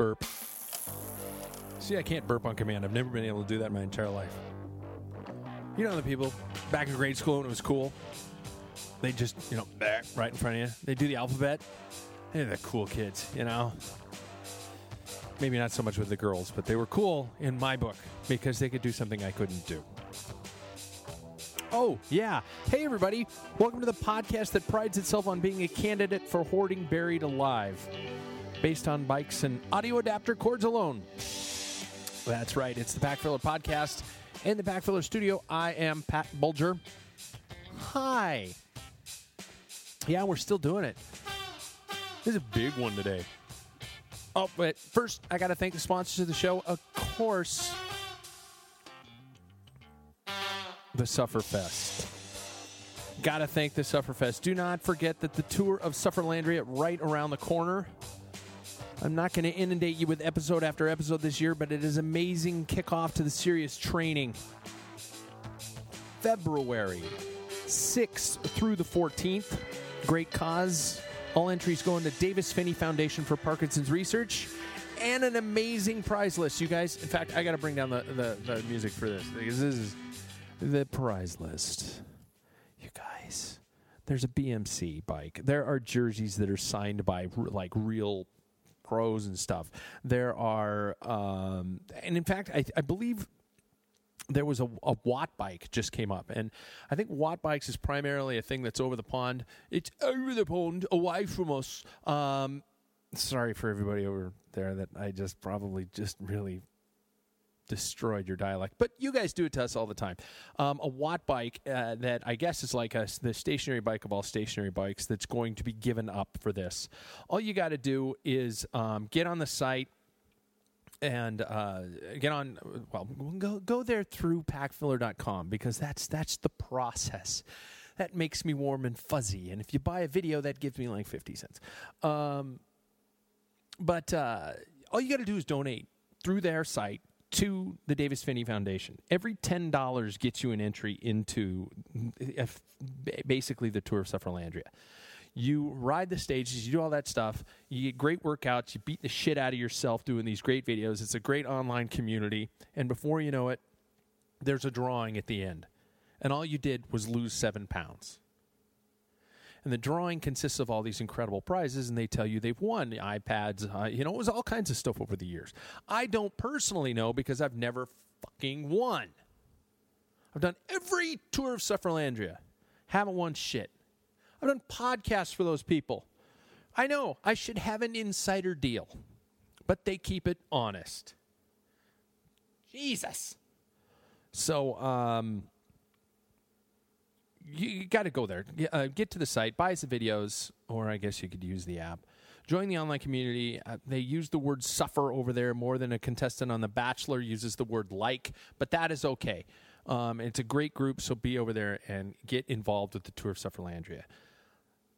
Burp. See, I can't burp on command. I've never been able to do that my entire life. You know the people back in grade school when it was cool. They just, you know, right in front of you. They do the alphabet. They're the cool kids, you know. Maybe not so much with the girls, but they were cool in my book because they could do something I couldn't do. Oh, yeah. Hey, everybody. Welcome to the podcast that prides itself on being a candidate for hoarding buried alive, based on bikes and audio adapter cords alone. That's right. It's the Packfiller Podcast in the Packfiller Studio. I am Pat Bulger. Hi. Yeah, we're still doing it. This is a big one today. Oh, but first, I got to thank the sponsors of the show. Of course, the Sufferfest. Got to thank the Sufferfest. Do not forget that the tour of Sufferlandria right around the corner. I'm not going to inundate you with episode after episode this year, but it is amazing kickoff to the serious training. February 6th through the 14th. Great cause. All entries going to Davis Phinney Foundation for Parkinson's Research. And an amazing prize list, you guys. In fact, I got to bring down the, the, the music for this because this is the prize list. You guys, there's a BMC bike. There are jerseys that are signed by like real pros and stuff. There are, um, and in fact, I, I believe there was a, a watt bike just came up. And i think watt bikes is primarily a thing that's over the pond. It's over the pond away from us. Um, sorry for everybody over there that i just probably just really destroyed your dialect. But you guys do it to us all the time. Um, a watt bike uh, that i guess is like a, the stationary bike of all stationary bikes that's going to be given up for this. All you got to do is um, get on the site and uh, get on well go go there through packfiller.com because that's that's the process that makes me warm and fuzzy. And if you buy a video that gives me like 50 cents. Um, but uh, all you got to do is donate through their site to the Davis Phinney Foundation. Every ten dollars gets you an entry into uh, basically the tour of Sufferlandria. You ride the stages, you do all that stuff. You get great workouts. You beat the shit out of yourself doing these great videos. It's a great online community, and before you know it, there's a drawing at the end, and all you did was lose seven pounds. And the drawing consists of all these incredible prizes, and they tell you they've won iPads. Uh, you know, it was all kinds of stuff over the years. I don't personally know because I've never fucking won. I've done every tour of Sufferlandria, haven't won shit. I've done podcasts for those people. I know I should have an insider deal, but they keep it honest. Jesus. So, um, you, you got to go there. Get, uh, get to the site, buy some videos, or I guess you could use the app. Join the online community. Uh, they use the word suffer over there more than a contestant on The Bachelor uses the word like, but that is okay. Um, it's a great group, so be over there and get involved with the Tour of Sufferlandria.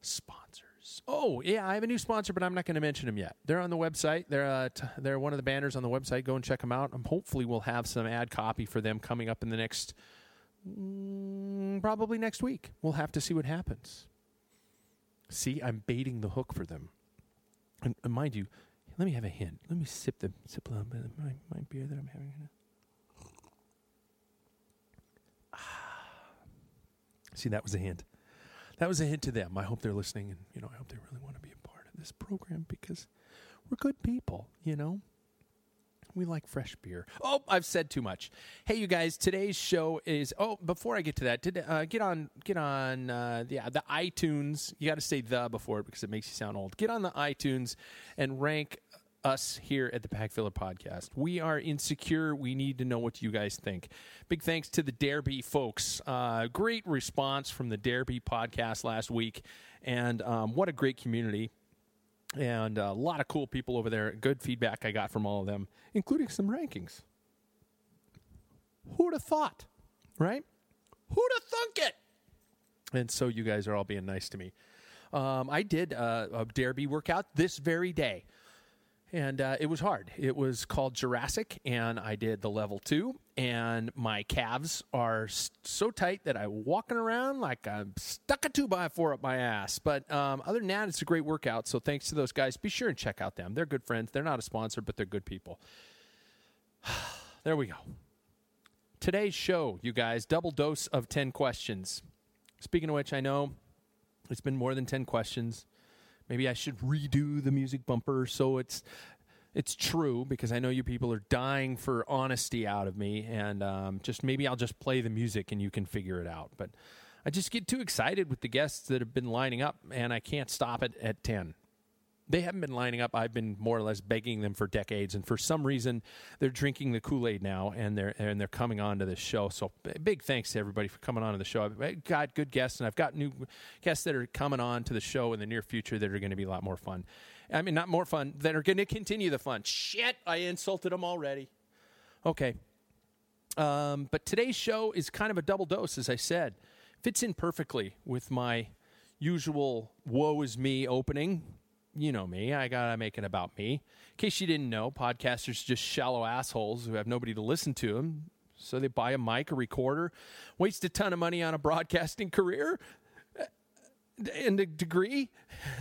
Sponsors. Oh, yeah, I have a new sponsor, but I'm not going to mention them yet. They're on the website. They're uh, t- they're one of the banners on the website. Go and check them out. Um, hopefully, we'll have some ad copy for them coming up in the next, mm, probably next week. We'll have to see what happens. See, I'm baiting the hook for them. And, and mind you, let me have a hint. Let me sip the sip a little bit of my, my beer that I'm having. Ah. See, that was a hint. That was a hint to them. I hope they're listening, and you know, I hope they really want to be a part of this program because we're good people. You know, we like fresh beer. Oh, I've said too much. Hey, you guys, today's show is. Oh, before I get to that, did, uh, get on, get on, uh, yeah, the iTunes. You got to say the before it because it makes you sound old. Get on the iTunes and rank us here at the Pack Filler Podcast. We are insecure. We need to know what you guys think. Big thanks to the Derby folks. Uh, great response from the Derby podcast last week, and um, what a great community. And a lot of cool people over there. Good feedback I got from all of them, including some rankings. Who'd have thought, right? Who'd have thunk it? And so you guys are all being nice to me. Um, I did uh, a Derby workout this very day and uh, it was hard. It was called Jurassic, and I did the level two, and my calves are so tight that I'm walking around like I'm stuck a two by four up my ass. But um, other than that, it's a great workout. So thanks to those guys. Be sure and check out them. They're good friends. They're not a sponsor, but they're good people. there we go. Today's show, you guys, double dose of 10 questions. Speaking of which, I know it's been more than 10 questions. Maybe I should redo the music bumper so it's it's true because I know you people are dying for honesty out of me, and um, just maybe I'll just play the music and you can figure it out. But I just get too excited with the guests that have been lining up, and I can't stop it at ten they haven't been lining up. I've been more or less begging them for decades, and for some reason, they're drinking the Kool Aid now, and they're and they're coming on to this show. So big thanks to everybody for coming on to the show. I've got good guests, and I've got new guests that are coming on to the show in the near future that are going to be a lot more fun. I mean, not more fun that are going to continue the fun. Shit, I insulted them already. Okay, um, but today's show is kind of a double dose, as I said. Fits in perfectly with my usual "woe is me" opening you know me. I gotta make it about me. In case you didn't know, podcasters just shallow assholes who have nobody to listen to them. So they buy a mic, a recorder, waste a ton of money on a broadcasting career uh, and a degree,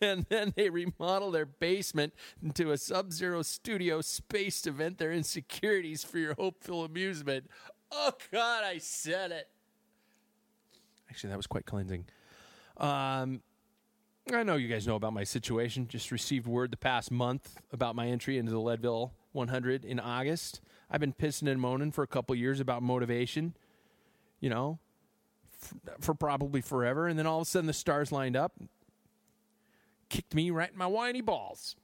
and then they remodel their basement into a sub-zero studio space to vent their insecurities for your hopeful amusement. Oh God, I said it. Actually, that was quite cleansing. Um, I know you guys know about my situation. Just received word the past month about my entry into the Leadville 100 in August. I've been pissing and moaning for a couple years about motivation, you know, for probably forever. And then all of a sudden the stars lined up, kicked me right in my whiny balls.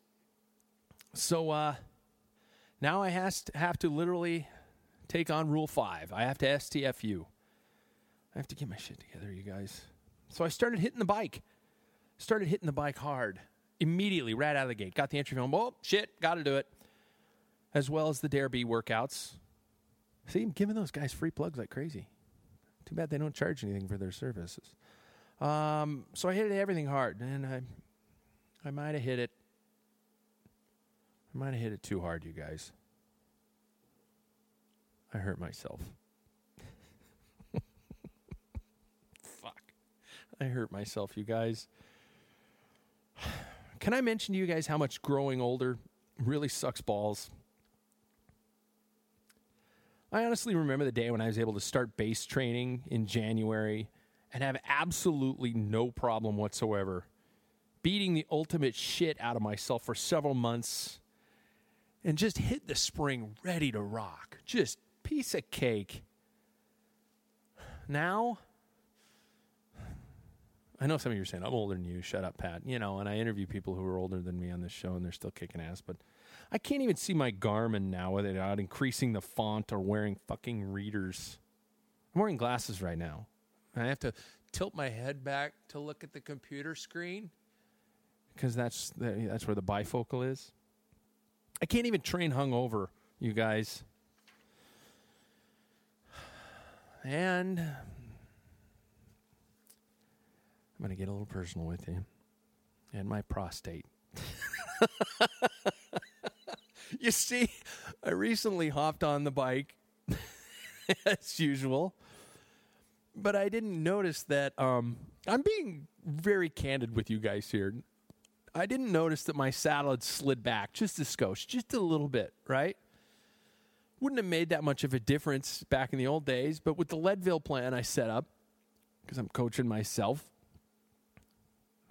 So uh, now I has to, have to literally take on Rule 5. I have to STFU. I have to get my shit together, you guys. So I started hitting the bike started hitting the bike hard immediately, right out of the gate. Got the entry film. Oh, shit, got to do it. As well as the Derby workouts. See, I'm giving those guys free plugs like crazy. Too bad they don't charge anything for their services. Um, so I hit everything hard, and I, I might have hit it. I might have hit it too hard, you guys. I hurt myself. Fuck. I hurt myself, you guys. Can I mention to you guys how much growing older really sucks balls? I honestly remember the day when I was able to start base training in January and have absolutely no problem whatsoever beating the ultimate shit out of myself for several months and just hit the spring ready to rock. Just piece of cake. Now, I know some of you are saying I'm older than you. Shut up, Pat. You know, and I interview people who are older than me on this show, and they're still kicking ass. But I can't even see my Garmin now without increasing the font or wearing fucking readers. I'm wearing glasses right now. I have to tilt my head back to look at the computer screen because that's that's where the bifocal is. I can't even train hungover, you guys. And I'm going to get a little personal with you. And my prostate. you see, I recently hopped on the bike as usual. But I didn't notice that um, I'm being very candid with you guys here. I didn't notice that my saddle had slid back just a skosh, just a little bit, right? Wouldn't have made that much of a difference back in the old days, but with the Leadville plan I set up, because I'm coaching myself,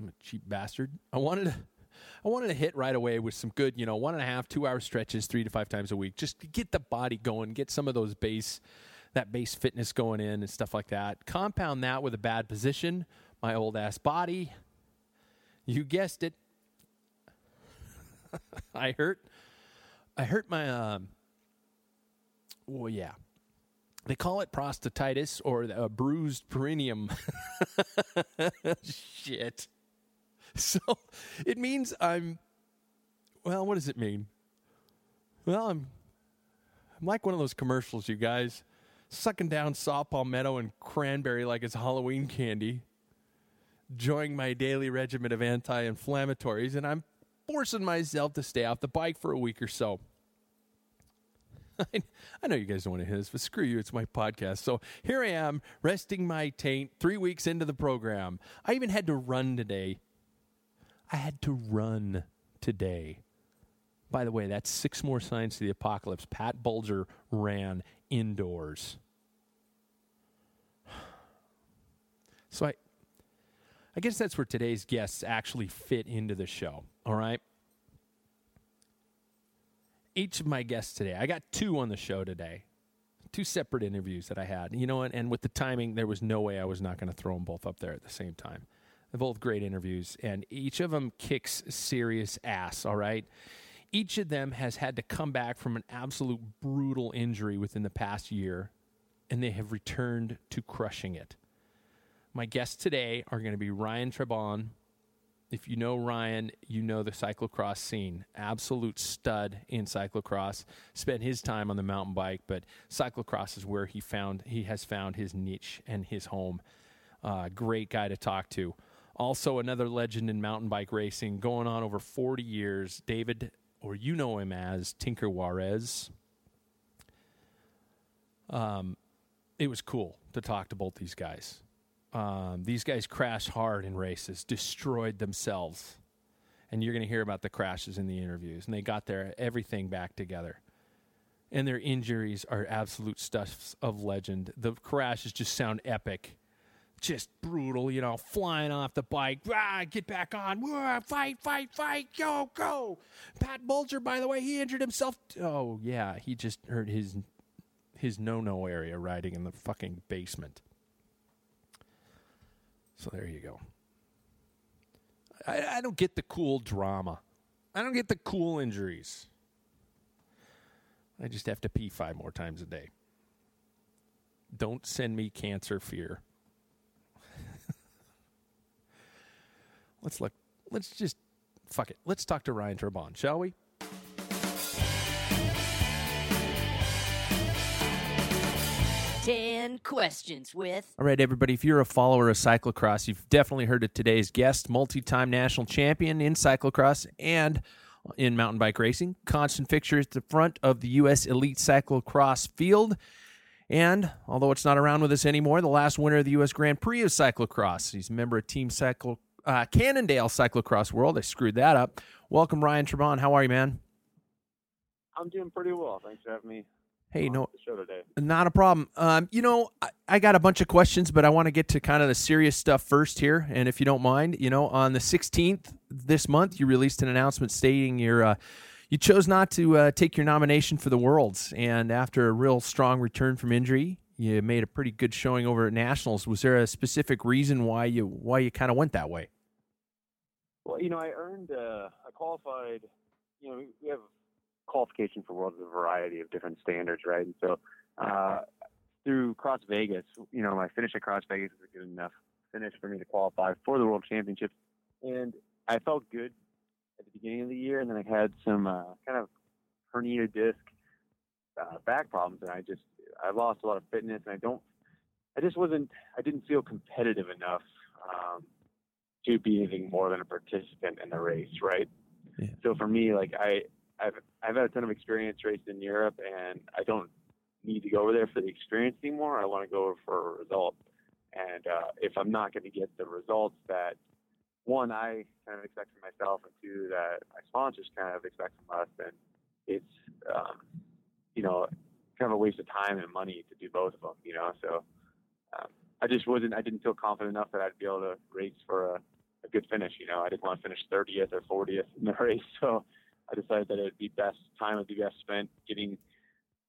I'm a cheap bastard. I wanted to, I wanted to hit right away with some good, you know, one and a half, two hour stretches, three to five times a week, just to get the body going, get some of those base, that base fitness going in and stuff like that. Compound that with a bad position, my old ass body. You guessed it. I hurt. I hurt my. Um, well, yeah. They call it prostatitis or a bruised perineum. Shit. So it means I'm. Well, what does it mean? Well, I'm. I'm like one of those commercials, you guys, sucking down saw palmetto and cranberry like it's Halloween candy, enjoying my daily regimen of anti-inflammatories, and I'm forcing myself to stay off the bike for a week or so. I know you guys don't want to hear this, but screw you. It's my podcast. So here I am, resting my taint three weeks into the program. I even had to run today. I had to run today. By the way, that's six more signs to the apocalypse. Pat Bulger ran indoors. So I I guess that's where today's guests actually fit into the show. All right. Each of my guests today, I got two on the show today, two separate interviews that I had. You know, and, and with the timing, there was no way I was not going to throw them both up there at the same time. They're both great interviews, and each of them kicks serious ass. All right. Each of them has had to come back from an absolute brutal injury within the past year, and they have returned to crushing it. My guests today are going to be Ryan Trebon. If you know Ryan, you know the cyclocross scene. Absolute stud in cyclocross. Spent his time on the mountain bike, but cyclocross is where he found he has found his niche and his home. Uh, great guy to talk to. Also, another legend in mountain bike racing, going on over 40 years. David, or you know him as Tinker Juarez. Um, it was cool to talk to both these guys. Um, these guys crashed hard in races, destroyed themselves. And you're going to hear about the crashes in the interviews. And they got their everything back together. And their injuries are absolute stuffs of legend. The crashes just sound epic. Just brutal, you know, flying off the bike. Ah, get back on. Ah, fight, fight, fight. Go, go. Pat Bulger, by the way, he injured himself. Oh, yeah. He just hurt his his no-no area riding in the fucking basement. So there you go. I, I don't get the cool drama. I don't get the cool injuries. I just have to pee five more times a day. Don't send me cancer fear. Let's look. Let's just fuck it. Let's talk to Ryan Trebon, shall we? 10 questions with. All right, everybody, if you're a follower of cyclocross, you've definitely heard of today's guest, multi time national champion in cyclocross and in mountain bike racing. Constant fixture at the front of the U.S. Elite Cyclocross field. And although it's not around with us anymore, the last winner of the U.S. Grand Prix of cyclocross. He's a member of Team Cycle uh, Cannondale Cyclocross World. I screwed that up. Welcome, Ryan Trebon. How are you, man? I'm doing pretty well. Thanks for having me. Hey, on no, the show today. Not a problem. Um, you know, I, I got a bunch of questions, but I want to get to kind of the serious stuff first here. And if you don't mind, you know, on the 16th this month, you released an announcement stating your uh, you chose not to uh, take your nomination for the Worlds, and after a real strong return from injury, you made a pretty good showing over at Nationals. Was there a specific reason why you why you kind of went that way? Well, you know, I earned uh, I qualified. You know, we have qualification for worlds a variety of different standards, right? And so, uh, through Cross Vegas, you know, my finish at Cross Vegas was a good enough finish for me to qualify for the World Championships, and I felt good at the beginning of the year, and then I had some uh, kind of herniated disc uh, back problems, and I just I lost a lot of fitness, and I don't, I just wasn't, I didn't feel competitive enough um, to be anything more than a participant in the race, right? Yeah. So for me, like I, I've I've had a ton of experience racing in Europe, and I don't need to go over there for the experience anymore. I want to go over for a result. And uh, if I'm not going to get the results that one I kind of expect from myself, and two that my sponsors kind of expect from us, then it's um, you know kind of a waste of time and money to do both of them. You know, so um, I just wasn't. I didn't feel confident enough that I'd be able to race for a, a good finish. You know, I didn't want to finish 30th or 40th in the race, so I decided that it'd be best time would be best spent getting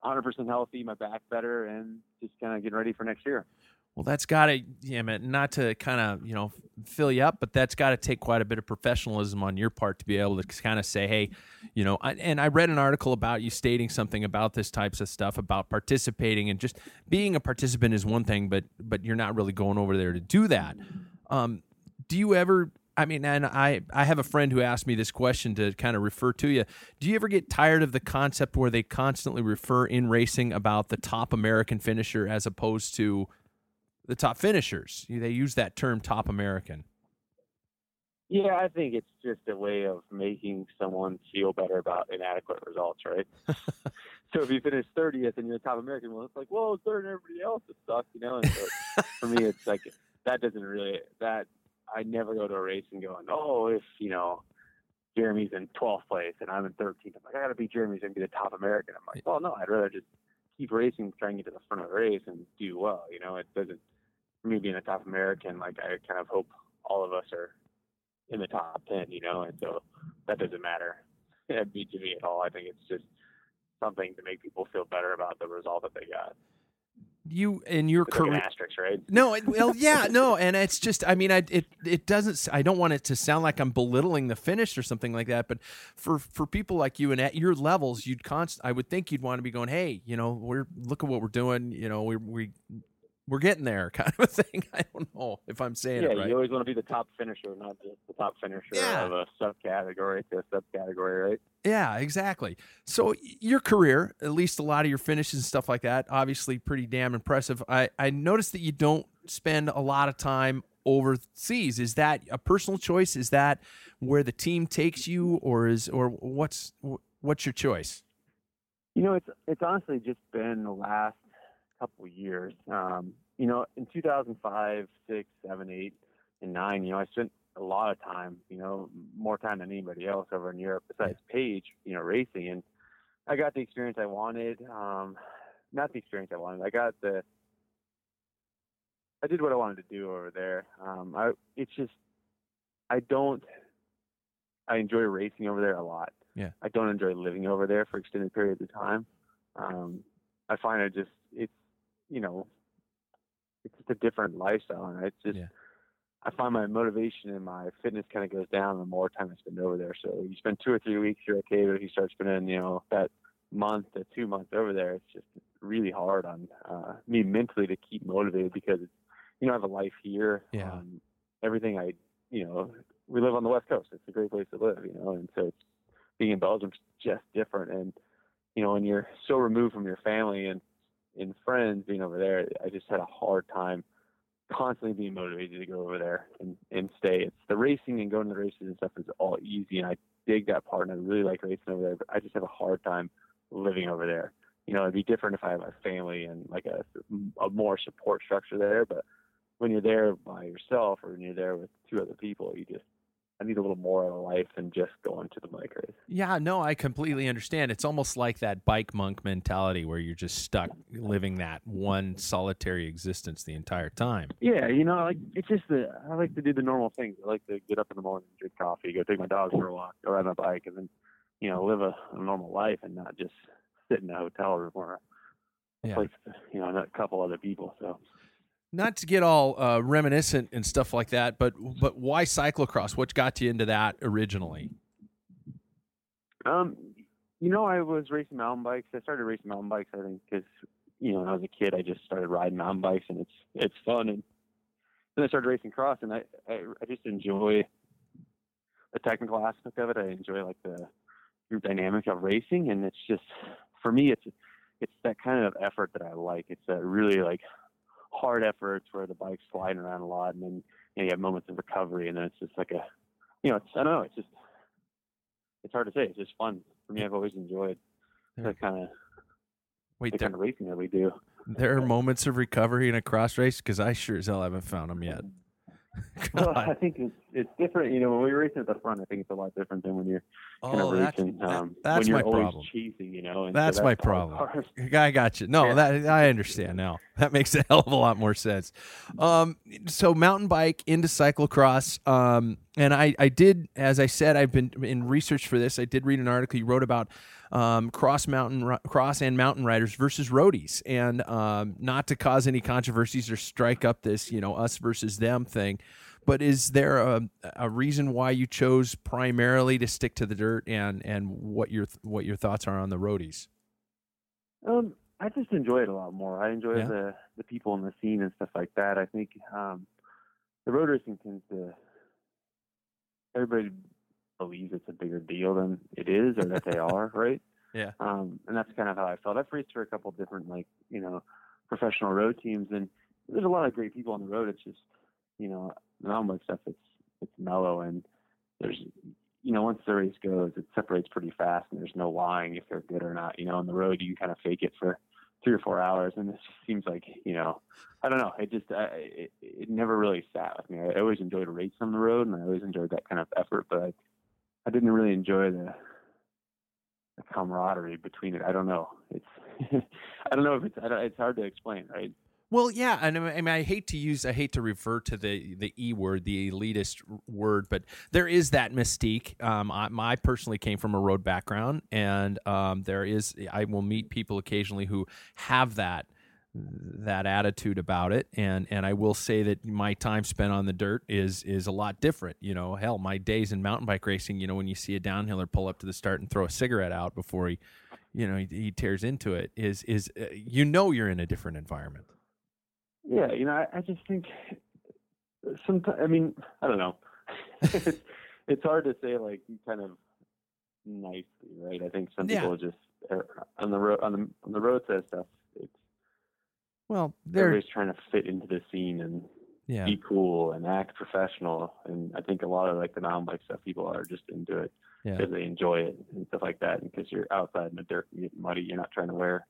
100% healthy, my back better, and just kind of getting ready for next year. Well, that's got to, yeah, man, not to kind of, you know, fill you up, but that's got to take quite a bit of professionalism on your part to be able to kind of say, hey, you know, I, and I read an article about you stating something about this types of stuff about participating and just being a participant is one thing, but but you're not really going over there to do that. Um, do you ever I mean, and I, I have a friend who asked me this question to kind of refer to you. Do you ever get tired of the concept where they constantly refer in racing about the top American finisher as opposed to the top finishers? They use that term top American. Yeah, I think it's just a way of making someone feel better about inadequate results, right? so if you finish 30th and you're the top American, well, it's like, well, third and everybody else it sucks, you know. And so for me, it's like that doesn't really that I never go to a race and going, oh, if you know Jeremy's in 12th place and I'm in 13th, I'm like, I got to beat Jeremy's and be the top American. I'm like, well, no, I'd rather just keep racing, try and get to the front of the race and do well. You know, it doesn't me being a top American. Like I kind of hope all of us are in the top 10. You know, and so that doesn't matter to me at all. I think it's just something to make people feel better about the result that they got you in your it's career like asterisk, right? no it, well yeah no and it's just i mean I, it it doesn't i don't want it to sound like i'm belittling the finish or something like that but for for people like you and at your levels you'd const i would think you'd want to be going hey you know we're look at what we're doing you know we we we're getting there kind of a thing. I don't know if I'm saying yeah, it right. you always want to be the top finisher, not just the top finisher Yeah. of a subcategory to a subcategory, right? Yeah, exactly. So your career, at least a lot of your finishes and stuff like that, obviously pretty damn impressive. I, I noticed that you don't spend a lot of time overseas. Is that a personal choice? Is that where the team takes you, or is or what's what's your choice? You know, it's it's honestly just been the last couple years. Um, you know, in 2005, six, seven, eight, and nine, you know, I spent a lot of time, you know, more time than anybody else over in Europe besides Page, you know, racing, and I got the experience I wanted. Um, not the experience I wanted. I got the. I did what I wanted to do over there. Um, I it's just I don't. I enjoy racing over there a lot. Yeah. I don't enjoy living over there for extended periods of time. Um, I find it just it's you know it's just a different lifestyle, and it's just Yeah. I find my motivation and my fitness kind of goes down the more time I spend over there. So you spend two or three weeks, you're okay, but if you start spending you know that month to two months over there, it's just really hard on uh, me mentally to keep motivated because you know I have a life here. Yeah. Um, everything I you know we live on the west coast. It's a great place to live, you know, and so it's, being in Belgium's just different. And you know when you're so removed from your family and and friends being over there, I just had a hard time constantly being motivated to go over there and, and stay. It's the racing and going to the races and stuff is all easy, and I dig that part, and I really like racing over there. But I just have a hard time living over there. You know, it'd be different if I had my family and like a, a more support structure there. But when you're there by yourself or when you're there with two other people, you just I need a little more of a life than just going to the bike race. Yeah, no, I completely understand. It's almost like that bike monk mentality where you're just stuck living that one solitary existence the entire time. Yeah, you know, like it's just the I like to do the normal things. I like to get up in the morning, drink coffee, go take my dog for a walk, go ride my bike, and then you know live a, a normal life and not just sit in a hotel room or a Yeah. place, you know, a couple other people. So Not to get all uh, reminiscent and stuff like that, but but why cyclocross? What got you into that originally? Um, you know, I was racing mountain bikes. I started racing mountain bikes, I think, because you know, when I was a kid, I just started riding mountain bikes, and it's it's fun. And then I started racing cross, and I I, I just enjoy the technical aspect of it. I enjoy like the group dynamic of racing, and it's just for me, it's it's that kind of effort that I like. It's that really like hard efforts where the bike's sliding around a lot, and then you, know, you have moments of recovery, and then it's just like a, you know, it's I don't know, it's just it's hard to say. It's just fun for me. I've always enjoyed that kind of Wait, the there, kind of racing that we do. there are moments of recovery in a cross race because I sure as hell haven't found them yet. Well, I think it's different. You know, when we're racing at the front, I think it's a lot different than when you're kind Oh, of that's, racing. that- um, that's when you're my problem. chasing. You know, and so That's my problem. I got you. No, Yeah. that I understand now. That makes a hell of a lot more sense. Um, so mountain bike into cyclocross. Um, and I, I did, as I said, I've been in research for this. I did read an article you wrote about um, cross mountain, cross and mountain riders versus roadies, and um, not to cause any controversies or strike up this, you know, us versus them thing. But is there a, a reason why you chose primarily to stick to the dirt, and and what your what your thoughts are on the roadies? Um, I just enjoy it a lot more. I enjoy Yeah. the the people in the scene and stuff like that. I think um, the road racing tends to everybody believes it's a bigger deal than it is, or that they are, right? Yeah. Um, and that's kind of how I felt. I've raced for a couple different like you know professional road teams, and there's a lot of great people on the road. It's just you know the mountain stuff. It's it's mellow and there's you know, once the race goes, it separates pretty fast, and there's no lying if they're good or not. You know, on the road, you can kind of fake it for three or four hours, and this just seems like, you know, I don't know. It just, I, it, it never really sat with me. I always enjoyed racing on the road, and I always enjoyed that kind of effort, but I, I didn't really enjoy the, the camaraderie between it. I don't know. It's, I don't know if it's, I don't, it's hard to explain, right? Well, yeah, and I mean, I hate to use, I hate to refer to the the e word, the elitist word, but there is that mystique. Um, I, I personally came from a road background, and um, there is, I will meet people occasionally who have that that attitude about it, and and I will say that my time spent on the dirt is is a lot different. You know, hell, my days in mountain bike racing, you know, when you see a downhiller pull up to the start and throw a cigarette out before he, you know, he, he tears into it, is is uh, you know you're in a different environment. Yeah, you know, I, I just think sometimes. I mean, I don't know. it's, it's hard to say like you kind of nicely, right? I think some Yeah. people just on the road on the on the road says stuff. It's Well, they're everybody's trying to fit into the scene and yeah, be cool and act professional. And I think a lot of like the mountain bike stuff, people are just into it yeah, because they enjoy it and stuff like that. And because you're outside in the dirt, and get muddy, you're not trying to wear,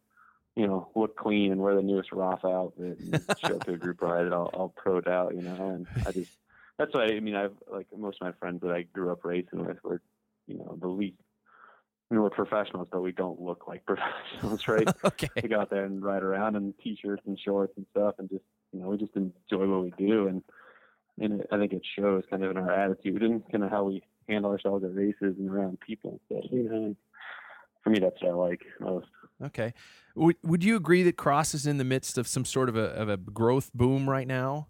you know, look clean and wear the newest Roth outfit and show up to a group ride and all, all proed out, you know. And I just that's why I mean I've like most of my friends that I grew up racing with were, you know, the least. You know, we're professionals, but we don't look like professionals, right? okay, we go out there and ride around in t-shirts and shorts and stuff, and just you know we just enjoy what we do, and and it, I think it shows kind of in our attitude and kind of how we handle ourselves at races and around people. So you know, and for me, that's what I like most. okay. Would would you agree that cross is in the midst of some sort of a of a growth boom right now?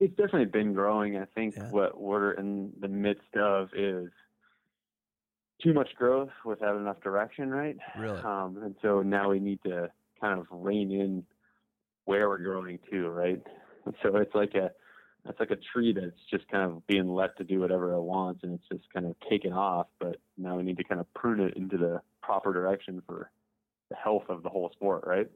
It's definitely been growing. I think Yeah. what we're in the midst of is too much growth without enough direction, right? Really? Um, and so now we need to kind of rein in where we're growing to, right? And so it's like a it's like a tree that's just kind of being let to do whatever it wants, and it's just kind of taken off. But now we need to kind of prune it into the proper direction for the health of the whole sport, right?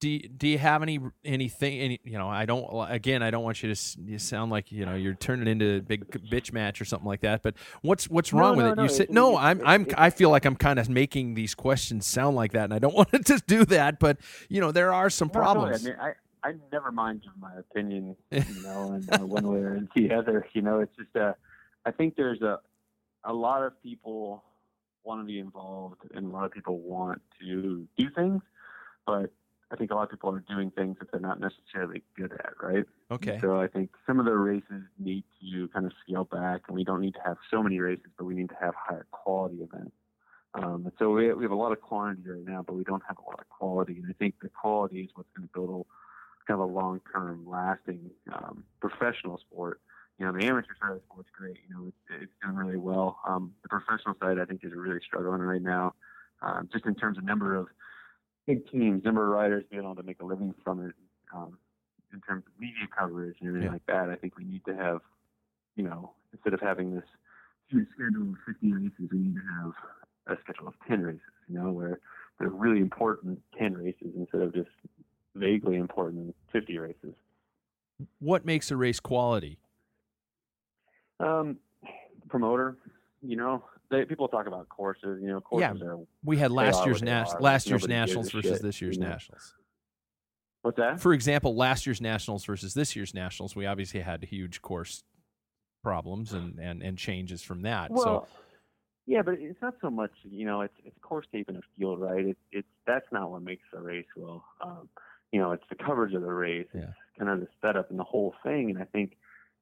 Do you, do you have any anything? Any you know? I don't. Again, I don't want you to you sound like you know you're turning into a big bitch match or something like that. But what's what's No, wrong with no, it? no, You said no. I'm I'm I feel like I'm kind of making these questions sound like that, and I don't want to just do that. But you know, there are some problems. I mean, I, I never mind my opinion, you know, and uh, one way or the other. You know, it's just uh, I think there's a a lot of people want to be involved, and a lot of people want to do things, but I think a lot of people are doing things that they're not necessarily good at, right? okay. So I think some of the races need to kind of scale back, and we don't need to have so many races, but we need to have higher quality events. Um, and so we, we have a lot of quantity right now, but we don't have a lot of quality. And I think the quality is what's going to build a, kind of a long-term, lasting um, professional sport. You know, the amateur side of the sport's great. You know, it's, it's doing really well. Um, the professional side, I think, is really struggling right now, um, just in terms of number of big teams, number of riders being able to make a living from it. Um, in terms of media coverage and everything Yeah. like that, I think we need to have, you know, instead of having this huge schedule of 50 races, we need to have a schedule of 10 races, you know, where they're really important 10 races instead of just vaguely important 50 races. What makes a race quality? Um, promoter, you know, they, people talk about courses, you know, courses are, We had last year's nas- last year's Nobody nationals versus shit, this year's you know. nationals. what's that? For example, last year's nationals versus this year's nationals, we obviously had huge course problems and and, and changes from that. Well, so yeah, but it's not so much, you know, it's it's course tape in a field, right? It's it's that's not what makes a race well. Um, you know, it's the coverage of the race, Yeah. kind of the setup and the whole thing. And I think,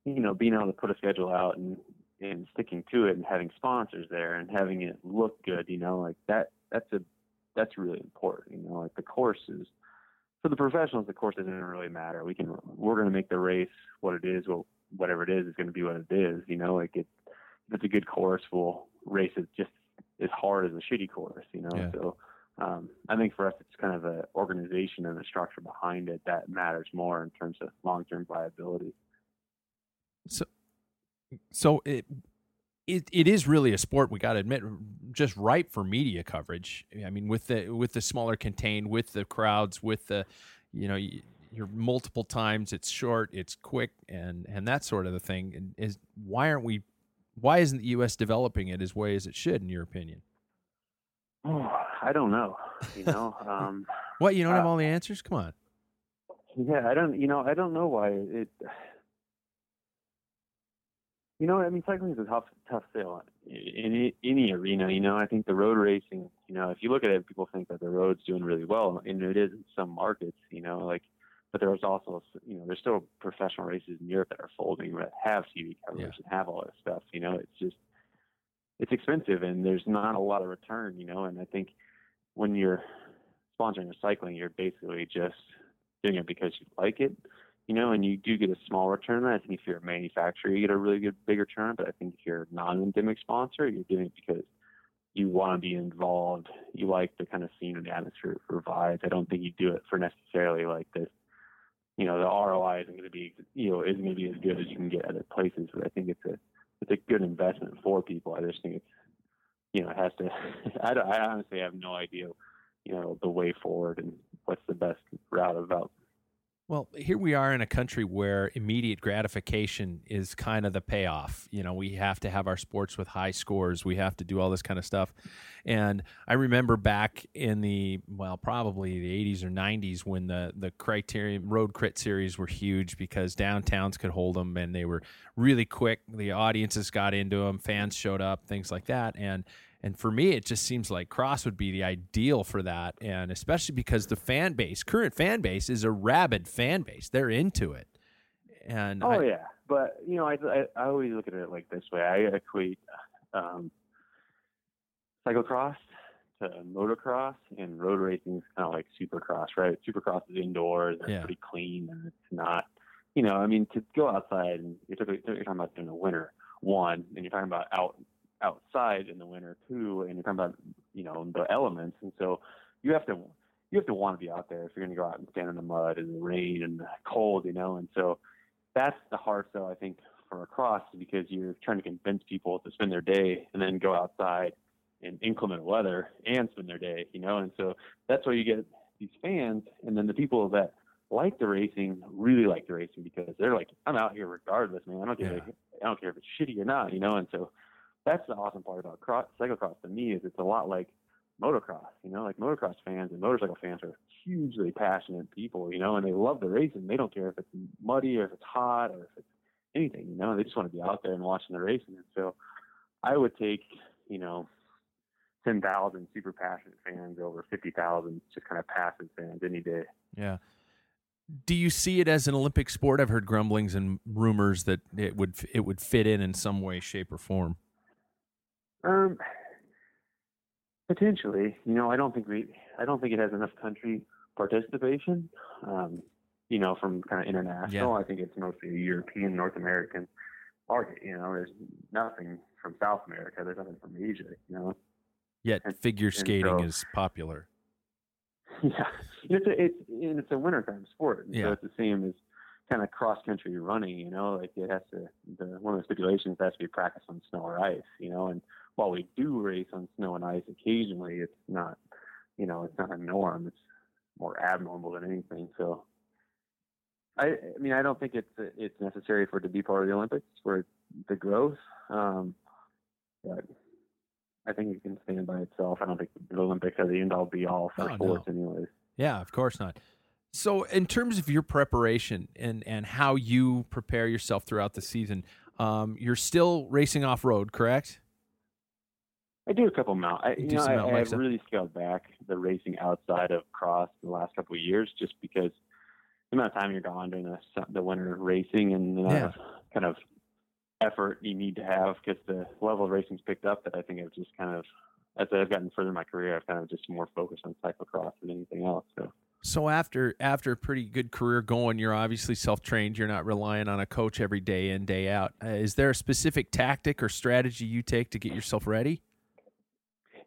you know, being able to put a schedule out and and sticking to it and having sponsors there and having it look good, you know, like that that's a that's really important. You know, like the courses for the professionals, the course doesn't really matter. We can we're going to make the race what it is. Well, whatever it is is going to be what it is. You know, like it if it's a good course, we'll race it just as hard as a shitty course. You know, Yeah. so um, I think for us, it's kind of the organization and the structure behind it that matters more in terms of long-term viability. so so it it, it is really a sport we got to admit just ripe for media coverage. I mean with the with the smaller contained with the crowds with the you know you're multiple times it's short it's quick and and that sort of the thing. And is why aren't we why isn't the us developing it as way as it should in your opinion Oh, I don't know. You know, um, what you don't have Uh, all the answers come on yeah, I don't. You know, I don't know why it. You know, I mean, cycling is a tough, tough sale in any, arena. You know, I think the road racing. You know, if you look at it, people think that the road's doing really well, and it is in some markets. You know, like, but there's also, you know, there's still professional races in Europe that are folding that have TV coverage and have all this stuff. You know, it's just, it's expensive, and there's not a lot of return. You know, and I think when you're sponsoring a cycling, you're basically just doing it because you like it you know, and you do get a small return. I think if you're a manufacturer, you get a really good big return. But I think if you're a non-endemic sponsor, you're doing it because you want to be involved. You like the kind of scene and the atmosphere it provides. I don't think you do it for necessarily like this. You know, the ROI isn't going to be, you know, isn't going to be as good as you can get at other places. But I think it's a, it's a good investment for people. I just think it's, you know, it has to. I, I honestly have no idea, you know, the way forward and what's the best route about Well, here we are in a country where immediate gratification is kind of the payoff. You know, we have to have our sports with high scores. We have to do all this kind of stuff. And I remember back in the well, probably the 80s or 90s when the the Criterion Road Crit series were huge because downtowns could hold them and they were really quick. The audiences got into them, fans showed up, things like that. And and for me, it just seems like cross would be the ideal for that. And especially because the fan base, current fan base, is a rabid fan base. They're into it. And Oh I, yeah, but you know, I, I I always look at it like this way. I equate um, cyclocross to motocross, and road racing is kind of like supercross, right? Supercross is indoors, and Yeah. it's pretty clean, and it's not. You know, I mean, to go outside and you're talking, you're talking about in the winter, one, and you're talking about out outside in the winter, too, and you're talking about you know the elements, and so you have to you have to want to be out there if you're going to go out and stand in the mud and the rain and the cold, you know, and so that's the hard sell I think for a cross because you're trying to convince people to spend their day and then go outside in inclement weather and spend their day, you know, and so that's why you get these fans and then the people that like the racing really like the racing because they're like, I'm out here regardless, man. I don't care, Yeah. I don't care if it's shitty or not, you know, and so that's the awesome part about cross, cyclocross to me is it's a lot like motocross, you know, like motocross fans and motorcycle fans are hugely passionate people, you know, and they love the racing. They don't care if it's muddy or if it's hot or if it's anything, you know, they just want to be out there and watching the racing. And so I would take, you know, 10,000 super passionate fans over 50,000 just kind of passive fans any day. yeah. Do you see it as an Olympic sport? I've heard grumblings and rumors that it would it would fit in in some way, shape, or form. Um, potentially, you know, I don't think we, I don't think it has enough country participation. Um, you know, from kind of international, I think it's mostly a European, North American market. You know, there's nothing from South America. There's nothing from Asia. You know, Yet And- figure skating so- is popular. Yeah, it's a, it's and it's a wintertime sport, Yeah. so it's the same as kind of cross country running. You know, like it has to. The, one of the stipulations has to be practice on snow or ice. You know, and while we do race on snow and ice occasionally, it's not. You know, it's not a norm. It's more abnormal than anything. So, I, I mean, I don't think it's it's necessary for it to be part of the Olympics for the growth. Um, but I think it can stand by itself. I don't think the Olympics are the end all be all for Oh, no. sports, anyways. Yeah, of course not. So, in terms of your preparation and and how you prepare yourself throughout the season, um, you're still racing off road, correct? I do a couple mount. I, You know, I, I really scaled back the racing outside of cross the last couple of years, just because the amount of time you're gone during the the winter racing and the Yeah. kind of effort you need to have because the level of racing's picked up. That I think I've just kind of as I've gotten further in my career, I've kind of just more focused on cyclocross than anything else. So. So after after a pretty good career going, you're obviously self trained. You're not relying on a coach every day in day out. Uh, is there a specific tactic or strategy you take to get yourself ready?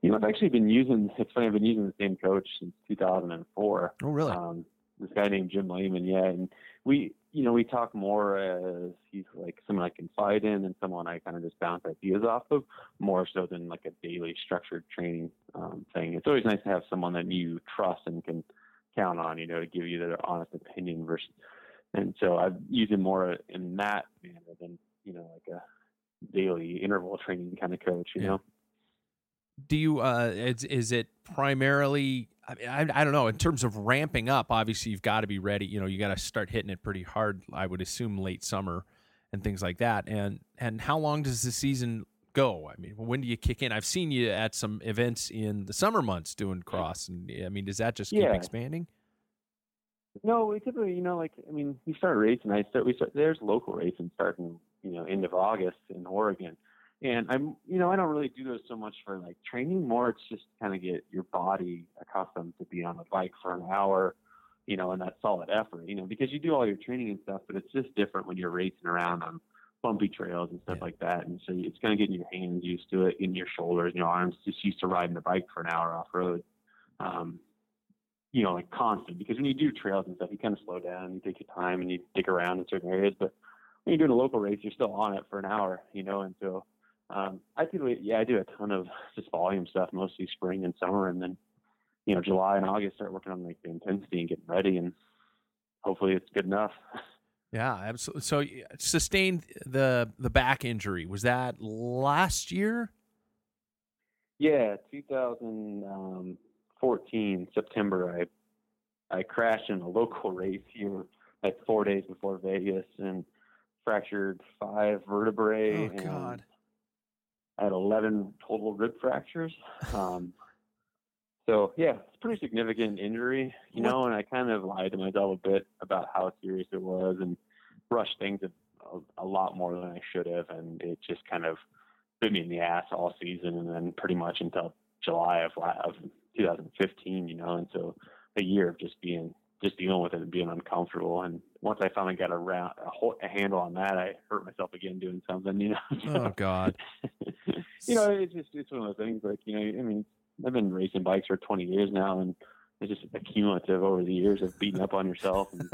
You know, I've actually been using. It's funny. I've been using the same coach since 2004. Oh, really? Um, this guy named Jim Lehman. Yeah, and we, you know, we talk more as he's like someone I can fight in and someone I kind of just bounce ideas off of, more so than like a daily structured training um, thing. It's always nice to have someone that you trust and can count on, you know, to give you their honest opinion versus. And so I've used him more in that manner than you know like a daily interval training kind of coach. You Yeah. know. Do you uh is, is it primarily I, mean, I I don't know in terms of ramping up obviously you've got to be ready you know you got to start hitting it pretty hard I would assume late summer and things like that and and how long does the season go I mean when do you kick in I've seen you at some events in the summer months doing cross and I mean does that just keep Yeah. expanding No, we typically, you know, like I mean, we start racing. I start. We start. There's local racing starting, you know, end of August in Oregon, and I'm, you know, I don't really do those so much for like training. More, it's just kind of get your body accustomed to being on the bike for an hour, you know, and that solid effort, you know, because you do all your training and stuff, but it's just different when you're racing around on bumpy trails and stuff Yeah. like that. And so it's kind of getting your hands used to it, in your shoulders, and your arms just used to riding the bike for an hour off road. Um, you know, like constant because when you do trails and stuff, you kind of slow down, you take your time and you dig around in certain areas. But when you're doing a local race, you're still on it for an hour, you know. And so um, I do, yeah, I do a ton of just volume stuff, mostly spring and summer, and then you know, July and August start working on like the intensity and getting ready, and hopefully it's good enough. Yeah, absolutely. So sustained the the back injury. Was that last year? Yeah, 2014 September, I I crashed in a local race here like four days before Vegas and fractured five vertebrae. Oh and God. I had 11 total rib fractures. Um, so yeah, it's a pretty significant injury, you know. And I kind of lied to myself a bit about how serious it was and rushed things a, a, a lot more than I should have, and it just kind of bit me in the ass all season, and then pretty much until July of, of 2015, you know. And so a year of just being just dealing with it and being uncomfortable. And once I finally got around a, whole, a handle on that, I hurt myself again doing something, you know. Oh God. you know, it's just it's one of those things. Like you know, I mean, I've been racing bikes for 20 years now, and it's just accumulative over the years of beating up on yourself. And,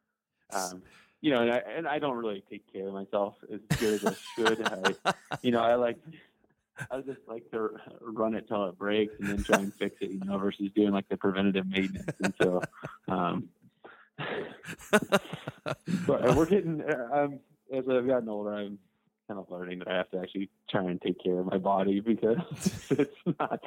um, you know, and I, and I don't really take care of myself as good as I should. I, you know, I like. I just like to run it till it breaks and then try and fix it, you know, versus doing like the preventative maintenance. And so, um, but we're getting. uh, Um, as I've gotten older, I'm kind of learning that I have to actually try and take care of my body because it's not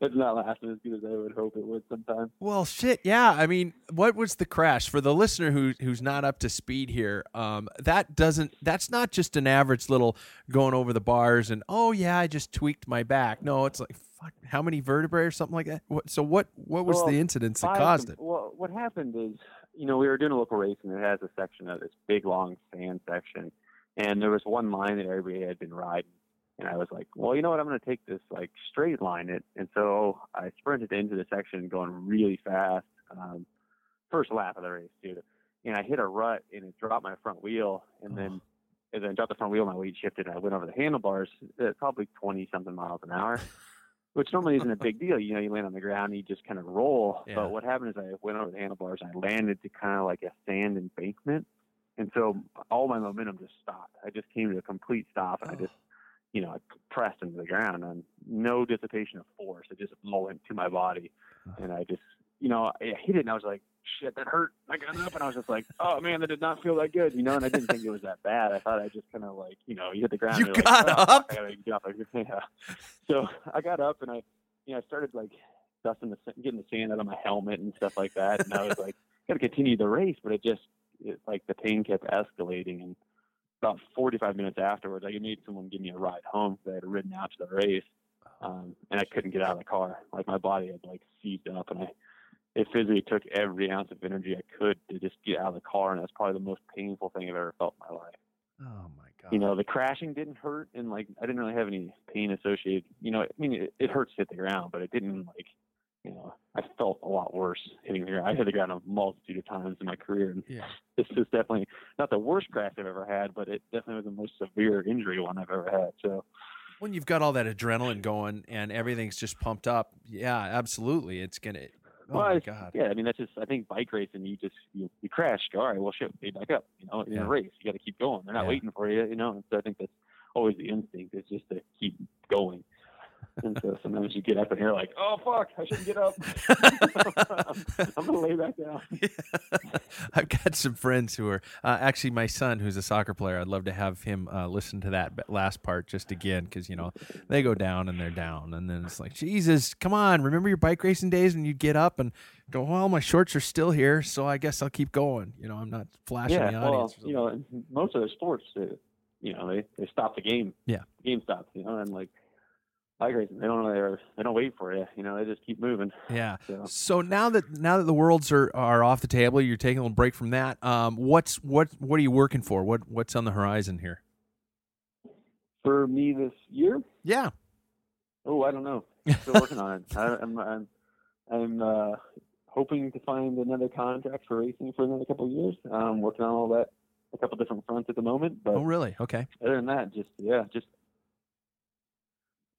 it's not lasting as good as I would hope it would sometimes. Well, shit. Yeah. I mean, what was the crash for the listener who who's not up to speed here? Um, that doesn't. That's not just an average little going over the bars and oh yeah, I just tweaked my back. No, it's like fuck. How many vertebrae or something like that? What, so what? What was Well, the incidents that Five- caused it? Well, what happened is, you know, we were doing a local race and it has a section of this big long sand section, and there was one line that everybody had been riding, and I was like, well, you know what, I'm going to take this like straight line it, and so I sprinted into the section going really fast, um, first lap of the race too, and I hit a rut and it dropped my front wheel, and then. And then dropped the front wheel, my weight shifted, and I went over the handlebars at probably 20 something miles an hour. which normally isn't a big deal. You know, you land on the ground, and you just kind of roll. Yeah. But what happened is I went over the handlebars and I landed to kind of like a sand embankment, and so all my momentum just stopped. I just came to a complete stop, and I just, you know, I pressed into the ground, and no dissipation of force. It just all went to my body, and I just, you know, I hit it, and I was like, shit, that hurt. I got up, and I was just like, oh man, that did not feel that good, you know. And I didn't think it was that bad. I thought I just kind of like, you know, you hit the ground. You and got like, oh, up? I gotta get off. Yeah. So I got up and I, you know, I started like dusting the, getting the sand out of my helmet and stuff like that. And I was like, got to continue the race, but it just, it, like the pain kept escalating. And about 45 minutes afterwards, I made someone give me a ride home because I had ridden out to the race, um, and I couldn't get out of the car. Like my body had like seized up, and I, it physically took every ounce of energy I could to just get out of the car, and that's probably the most painful thing I've ever felt in my life Oh my god. you know the crashing didn't hurt and like i didn't really have any pain associated you know i mean it, it hurts to hit the ground but it didn't like you know i felt a lot worse hitting the ground i hit the ground a multitude of times in my career and Yeah. this is definitely not the worst crash i've ever had but it definitely was the most severe injury one i've ever had so when you've got all that adrenaline going and everything's just pumped up, yeah, absolutely, it's gonna. Oh Well, my god. yeah i mean that's just i think bike racing you just you, you crashed all right well shit get back up you know in Yeah. a race you got to keep going they're not Yeah. waiting for you you know and so i think that's always the instinct is just to keep going and so sometimes you get up and you're like oh fuck i shouldn't get up i'm gonna lay back down I've got some friends who are uh, actually my son, who's a soccer player. I'd love to have him uh, listen to that last part just again because you know they go down and they're down, and then it's like Jesus, come on, remember your bike racing days when you'd get up and go, well, my shorts are still here, so I guess I'll keep going. You know, I'm not flashing yeah the well audience. or you know in most of the sports uh, you know they they stop the game Yeah. the game stops you know and like bike racing they don't really they don't wait for you you know they just keep moving yeah. so So now that now that the worlds are, are off the table, you're taking a little break from that. Um, what's what what are you working for? What what's on the horizon here? for me this year Yeah. Oh, I don't know. Still working on it. I, I'm I'm I'm uh, hoping to find another contract for racing for another couple of years. I'm working on all that, a couple different fronts at the moment. But Oh, really? Okay. other than that, just yeah, just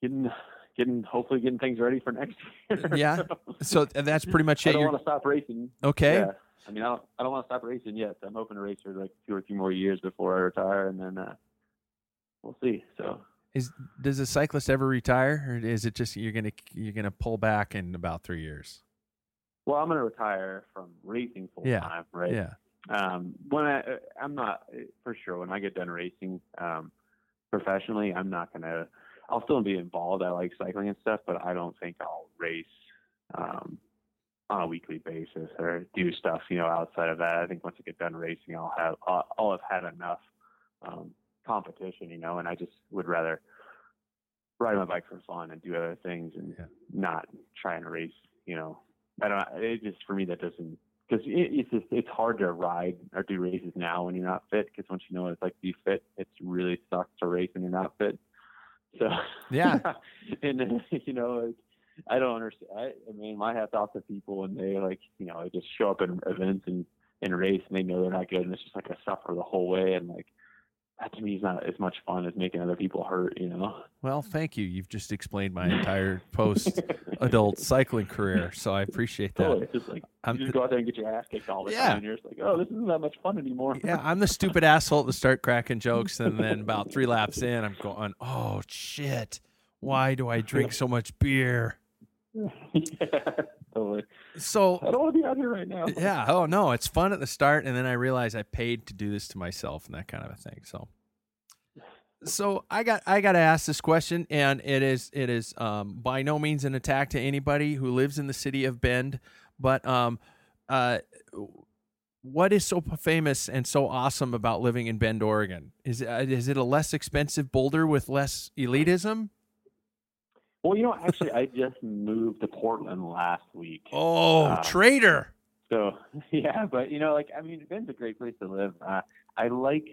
getting getting hopefully getting things ready for next year. Yeah. So that's pretty much it. I don't You're, want to stop racing. okay. Yeah. I mean, I don't, I don't want to stop racing yet. I'm hoping to race for like two or three more years before I retire, and then uh, we'll see. So Is does a cyclist ever retire, or is it just you're gonna you're gonna pull back in about three years? Well, I'm going to retire from racing full Yeah. time, right? Yeah. Um, when I, uh, I'm not for sure when I get done racing um, professionally, I'm not going to. I'll still be involved. I like cycling and stuff, but I don't think I'll race um, on a weekly basis or do stuff, you know, outside of that. I think once I get done racing, I'll have I'll, I'll have had enough um, competition, you know, and I just would rather ride my bike for fun and do other things and Yeah. not try and race, you know. I don't. It just for me that doesn't because it, it's just it's hard to ride or do races now when you're not fit. Because once you know it's like be fit, it's really sucks to race when you're not fit. So Yeah. and uh, you know, I don't understand. I, I mean, my hat's off to people when they like, you know, they just show up in events and and race and they know they're not good and it's just like a suffer the whole way and like that to me is not as much fun as making other people hurt. You know. Well, thank you. You've just explained my entire post adult cycling career, so I appreciate that. Totally. Just like I'm- you just go out there and get your ass kicked all the Yeah. time. And you're just like, oh, this isn't that much fun anymore. Yeah, I'm the stupid asshole to start cracking jokes, and then about three laps in, I'm going, "Oh shit! Why do I drink so much beer?" Yeah, totally. So I don't want to be out here right now. yeah, oh no, it's fun at the start, and then I realize I paid to do this to myself and that kind of a thing. So, so I got I got to ask this question, and it is it is um, by no means an attack to anybody who lives in the city of Bend, but um, uh, what is so famous and so awesome about living in Bend, Oregon? Is uh, is it a less expensive Boulder with less elitism? Well, you know, actually, I just moved to Portland last week. Oh, Uh, traitor! So yeah, but you know, like I mean, Bend's a great place to live. Uh, I like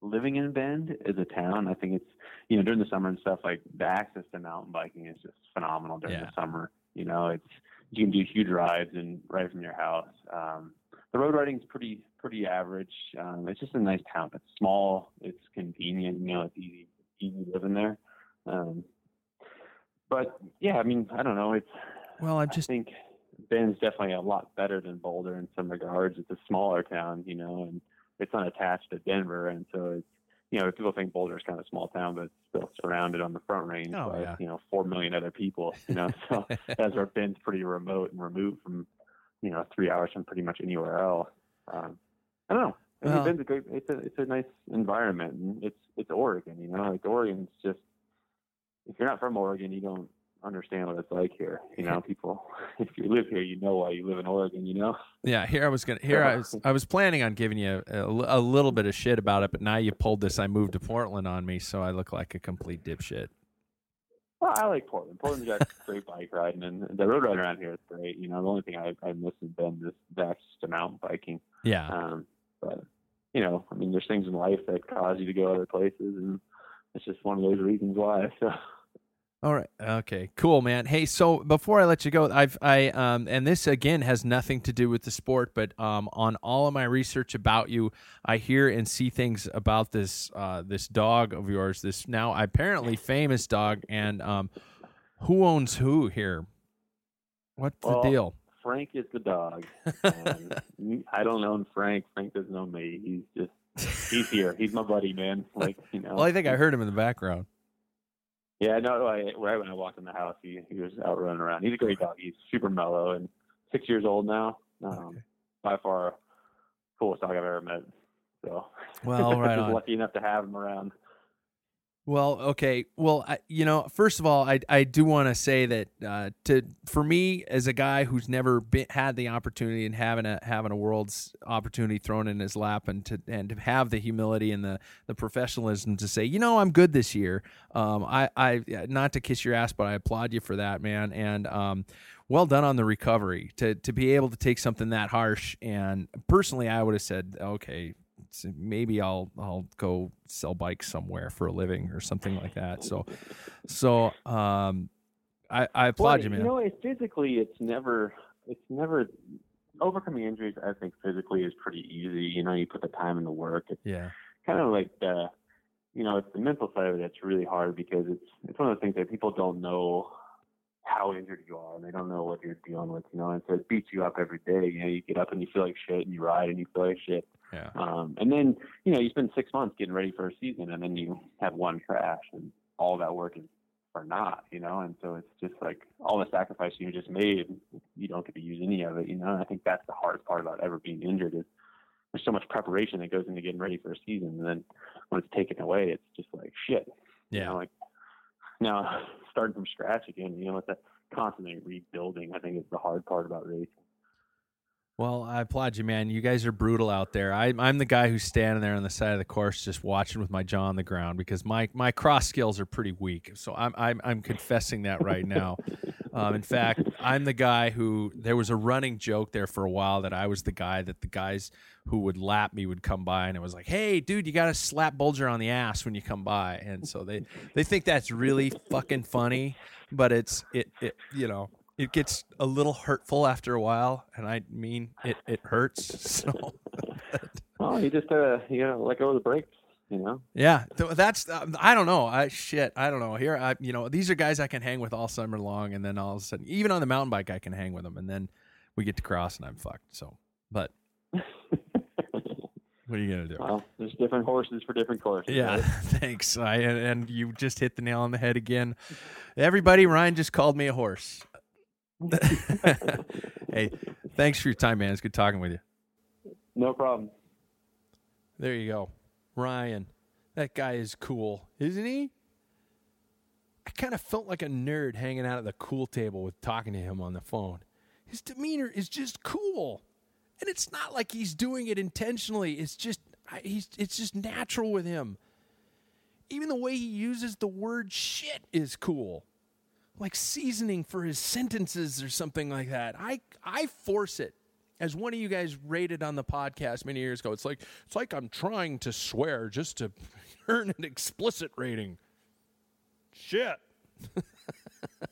living in Bend as a town. I think it's you know during the summer and stuff like the access to mountain biking is just phenomenal during Yeah. the summer. You know, it's you can do huge rides and right from your house. Um, the road riding's pretty pretty average. Um, it's just a nice town. It's small. It's convenient. You know, it's easy easy living there. Um, but yeah, I mean, I don't know. It's Well, I'm just I think Bend's definitely a lot better than Boulder in some regards. It's a smaller town, you know, and it's unattached to Denver, and so it's you know people think Boulder's kind of a small town, but it's still surrounded on the Front Range Oh, by yeah. you know four million other people, you know. So that's where Bend's pretty remote and removed from you know three hours from pretty much anywhere else. Um, I don't know. I mean, Well- Bend's a great. It's a it's a nice environment, and it's it's Oregon, you know. Like Oregon's just if you're not from Oregon, you don't understand what it's like here. You know, people. If you live here, you know why you live in Oregon. You know. Yeah, here I was gonna. Here I was. I was planning on giving you a, a little bit of shit about it, but now you pulled this. I moved to Portland on me, so I look like a complete dipshit. Well, I like Portland. Portland's got great bike riding, and the road riding around here is great. You know, the only thing I I miss in Bend this that's the mountain biking. Yeah, Um, but you know, I mean, there's things in life that cause you to go other places, and it's just one of those reasons why. So. All right. Okay. Cool, man. Hey, so before I let you go, I've I um and this again has nothing to do with the sport, but um on all of my research about you, I hear and see things about this uh this dog of yours, this now apparently famous dog, and um who owns who here? What's the deal? Frank is the dog. I don't own Frank. Frank doesn't own me. He's just he's here. He's my buddy, man. Like you know. Well, I think I heard him in the background. Yeah, no. I, right when I walked in the house, he he was out running around. He's a great dog. He's super mellow and six years old now. Um, Okay. By far, coolest dog I've ever met. So Well, right lucky enough to have him around. Well, okay. Well, I, you know, first of all, I I do want to say that uh, to for me as a guy who's never been, had the opportunity and having a having a world's opportunity thrown in his lap and to and to have the humility and the the professionalism to say, you know, I'm good this year. Um, I I not to kiss your ass, but I applaud you for that, man. And um, well done on the recovery to to be able to take something that harsh. And personally, I would have said, okay, maybe I'll I'll go sell bikes somewhere for a living or something like that. So, so um, I I applaud Well, you, man. You know, it, physically, it's never, it's never overcoming injuries. I think physically is pretty easy. You know, you put the time and the work. It's yeah, kind of like the, you know, it's the mental side of it that's really hard because it's it's one of those things that people don't know how injured you are and they don't know what you're dealing with. You know, and so it beats you up every day. You know, you get up and you feel like shit, and you ride and you feel like shit. Yeah, Um, and then, you know, you spend six months getting ready for a season and then you have one crash and all that work is for naught, you know? And so it's just like all the sacrifice you just made, you don't get to use any of it, you know? And I think that's the hardest part about ever being injured is there's so much preparation that goes into getting ready for a season. And then when it's taken away, it's just like shit. You yeah. know, like now starting from scratch again, you know, it's a constantly rebuilding, I think is the hard part about racing. Well, I applaud you, man. You guys are brutal out there. I, I'm the guy who's standing there on the side of the course, just watching with my jaw on the ground because my, my cross skills are pretty weak. So I'm I'm, I'm confessing that right now. Um, in fact, I'm the guy who there was a running joke there for a while that I was the guy that the guys who would lap me would come by and it was like, "Hey, dude, you got to slap Bulger on the ass when you come by." And so they they think that's really fucking funny, but it's it, it you know it gets a little hurtful after a while, and I mean it it hurts. So Oh, you just, uh, you gotta let go of the brakes, you know? yeah, th- that's um, I don't know. I shit, I don't know. Here, I you know these are guys I can hang with all summer long, and then all of a sudden, even on the mountain bike, I can hang with them, and then we get to cross, and I'm fucked. So, but what are you gonna do? Well, there's different horses for different courses. Yeah, right? thanks. I and, and you just hit the nail on the head again. Everybody, Ryan just called me a horse. hey, thanks for your time, man. It's good talking with you. No problem. There you go. Ryan. That guy is cool, isn't he? I kind of felt like a nerd hanging out at the cool table with talking to him on the phone. His demeanor is just cool. And it's not like he's doing it intentionally. It's just he's it's just natural with him. Even the way he uses the word shit is cool. Like seasoning for his sentences or something like that. I I force it. As one of you guys rated on the podcast many years ago, it's like it's like I'm trying to swear just to earn an explicit rating. Shit.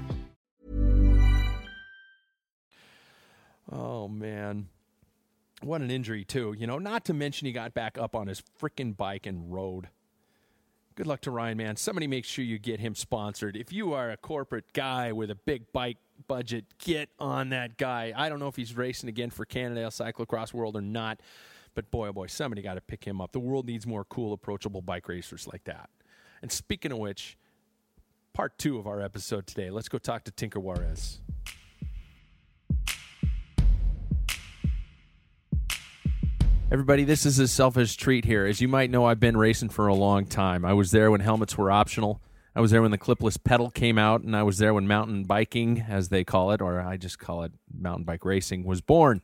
Oh man. What an injury too. You know, not to mention he got back up on his freaking bike and rode. Good luck to Ryan, man. Somebody make sure you get him sponsored. If you are a corporate guy with a big bike budget, get on that guy. I don't know if he's racing again for Canada Cyclocross World or not, but boy, oh boy, somebody got to pick him up. The world needs more cool, approachable bike racers like that. And speaking of which, part two of our episode today, let's go talk to Tinker Juarez. Everybody, this is a selfish treat here. As you might know, I've been racing for a long time. I was there when helmets were optional. I was there when the clipless pedal came out, and I was there when mountain biking, as they call it, or I just call it mountain bike racing, was born.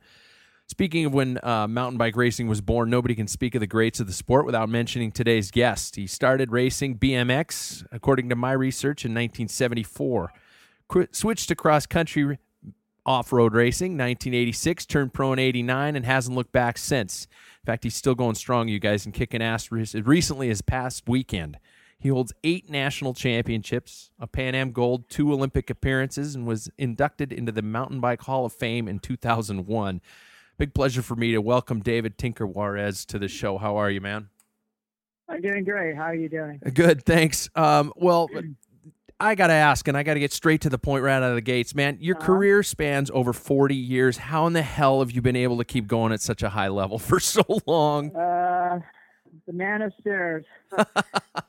Speaking of when uh, mountain bike racing was born, nobody can speak of the greats of the sport without mentioning today's guest. He started racing BMX, according to my research, in 1974. Qu- switched to cross country off road racing, 1986, turned pro in 89, and hasn't looked back since. In fact, he's still going strong, you guys, and kicking ass re- recently as past weekend. He holds eight national championships, a Pan Am gold, two Olympic appearances, and was inducted into the Mountain Bike Hall of Fame in 2001. Big pleasure for me to welcome David Tinker Juarez to the show. How are you, man? I'm doing great. How are you doing? Good, thanks. Um, well, I got to ask, and I got to get straight to the point right out of the gates, man. Your Uh-huh. career spans over 40 years. How in the hell have you been able to keep going at such a high level for so long? Uh, the man upstairs.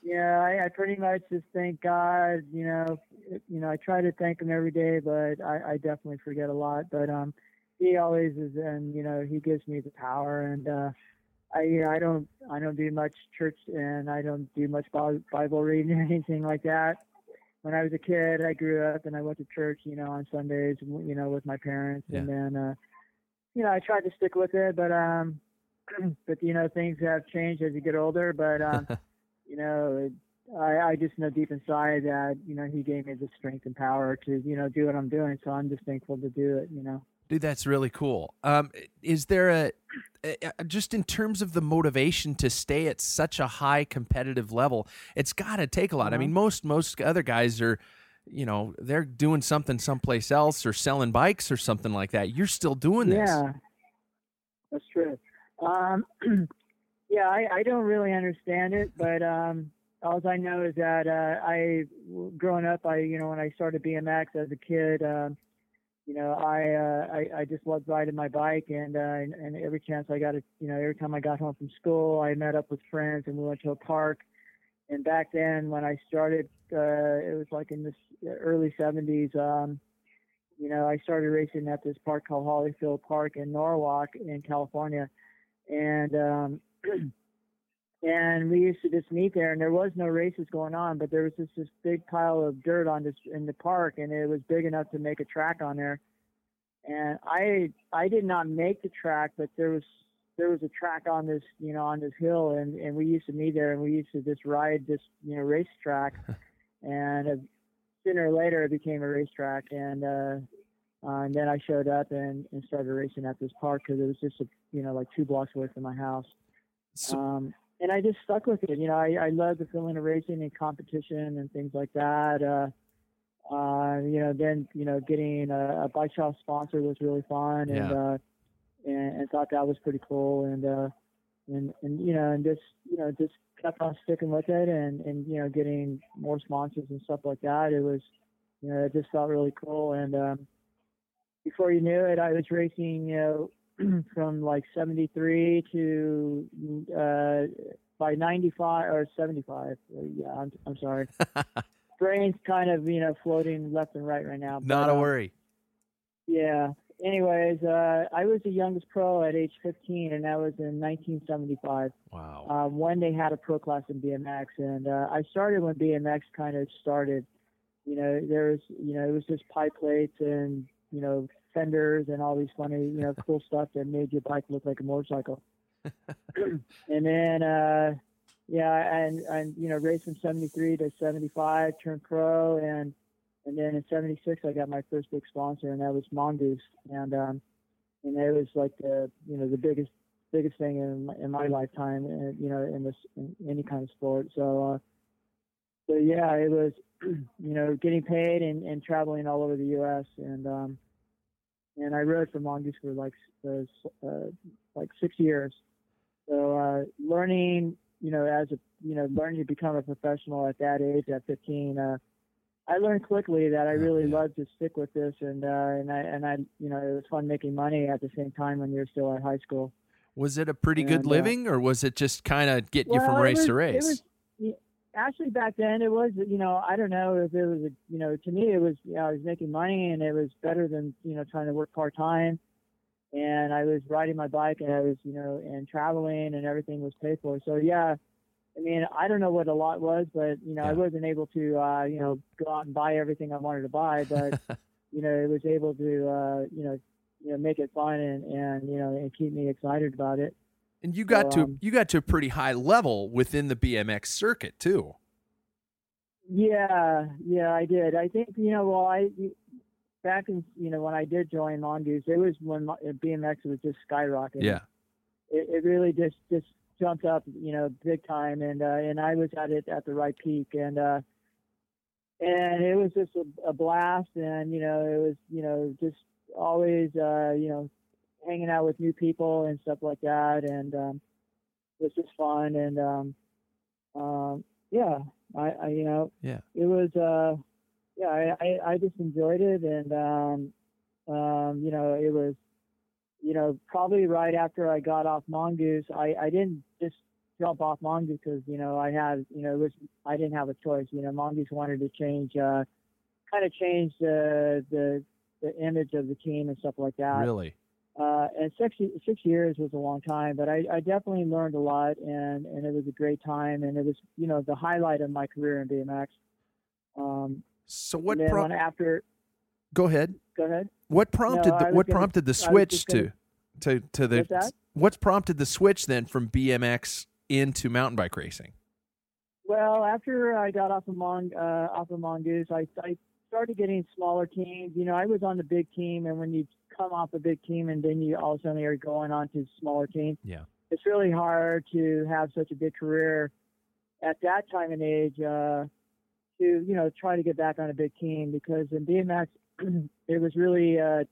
yeah, I, I pretty much just thank God. You know, it- you know, I try to thank him every day, but I, I definitely forget a lot. But um, he always is, and you know, he gives me the power. And uh, I, you know, I don't, I don't do much church, and I don't do much Bible reading or anything like that. When I was a kid, I grew up and I went to church, you know, on Sundays, you know, with my parents, and then, uh, you know, I tried to stick with it, but um, but you know things have changed as you get older. But um you know I, I just know deep inside that you know he gave me the strength and power to you know do what i'm doing. So i'm just thankful to do it you know Dude, that's really cool. Um, is there a, a- just in terms of the motivation to stay at such a high competitive level? It's got to take a lot. I Uh-huh. mean, most most other guys are, you know, they're doing something someplace else or selling bikes or something like that. You're still doing this. yeah that's true um yeah I, I don't really understand it but um all I know is that uh, I, growing up, I, you know, when I started BMX as a kid, um, you know, I, uh, I, I just loved riding my bike, and, uh, and and every chance I got, to, you know, every time I got home from school, I met up with friends and we went to a park. And back then, when I started, uh, it was like in the early '70s. Um, you know, I started racing at this park called Holifield Park in Norwalk in California, and um, and we used to just meet there, and there was no races going on, but there was just this big pile of dirt on this in the park, and it was big enough to make a track on there. And I I did not make the track, but there was there was a track on this you know on this hill, and and we used to meet there, and we used to just ride this you know racetrack, and uh, sooner or later it became a racetrack, and uh, uh, and then I showed up and, and started racing at this park because it was just a, you know like two blocks away from my house. um, and I just stuck with it. You know, I, I love the feeling of racing and competition and things like that. Uh, uh, you know, then you know, getting a, a bike shop sponsor was really fun, and Yeah. uh, and, and thought that was pretty cool, and uh, and and you know, and just you know, just kept on sticking with it, and and you know, getting more sponsors and stuff like that. It was you know, it just felt really cool. And um, before you knew it, I was racing, you know, from like 73 to uh, by 95 or 75. Yeah, I'm, I'm sorry. Brain's kind of, you know, floating left and right right now. Not but, a um, worry. Yeah. Anyways, uh, I was the youngest pro at age 15, and that was in 1975 Wow. um, when they had a pro class in BMX. And uh, I started when BMX kind of started. You know, there was, you know, it was just pie plates and, you know, fenders and all these funny, you know, cool stuff that made your bike look like a motorcycle. and then, uh, yeah, and, and, you know, raced from 73 to 75, turned pro. And, and then in 76, I got my first big sponsor, and that was Mongoose. And, um, and it was like the, you know, the biggest biggest thing in my, in my lifetime, uh, you know, in this in any kind of sport. So, uh, so yeah, it was, you know, getting paid and, and traveling all over the U.S. and um, and I rode for Mongoose for like uh, uh, like six years. So uh, learning, you know, as a you know, learning to become a professional at that age, at 15. Uh, I learned quickly that I really loved to stick with this, and uh, and I and I, you know, it was fun making money at the same time when you're still at high school. Was it a pretty good And, uh, living, or was it just kind of getting you from race was- to race? Yeah, actually, back then it was, you know, I don't know if it was, a, you know, to me it was, you know, I was making money and it was better than, you know, trying to work part time. And I was riding my bike and I was, you know, and traveling and everything was paid for. So yeah, I mean, I don't know what a lot was, but you know, I wasn't able to, uh, you know, go out and buy everything I wanted to buy, but you know, it was able to, uh, you know, you know, make it fun and, and, you know, and keep me excited about it. And you got so, to um, you got to a pretty high level within the BMX circuit too. Yeah, yeah, I did. I think you know, well, I back in you know when I did join Mongoose, it was when mo- BMX was just skyrocketing. Yeah. it, it really just just jumped up, you know, big time, and uh, and I was at it at the right peak, and uh, and it was just a, a blast, and you know, it was you know just always uh, you know hanging out with new people and stuff like that, and um, it was just fun, and um, um, yeah, I, I you know Yeah. it was uh yeah I, I, I just enjoyed it and um um you know it was you know probably right after I got off Mongoose I, I didn't just jump off Mongoose because you know I had you know it was I didn't have a choice you know Mongoose wanted to change uh kind of change the the the image of the team and stuff like that Really? Uh, and six six years was a long time, but I, I definitely learned a lot, and and it was a great time, and it was you know the highlight of my career in BMX. Um, So what? and Pro- after, go ahead. go ahead. What prompted I the what gonna- prompted the switch just to gonna- to to the What's what's prompted the switch then from BMX into mountain bike racing? Well, after I got off of Mon uh, off of Mongoose, I I started getting smaller teams. You know, I was on the big team, and when you come off a big team and then you all of a sudden are going on to smaller teams, Yeah. it's really hard to have such a big career at that time and age uh, to you know try to get back on a big team because in BMX it was really uh,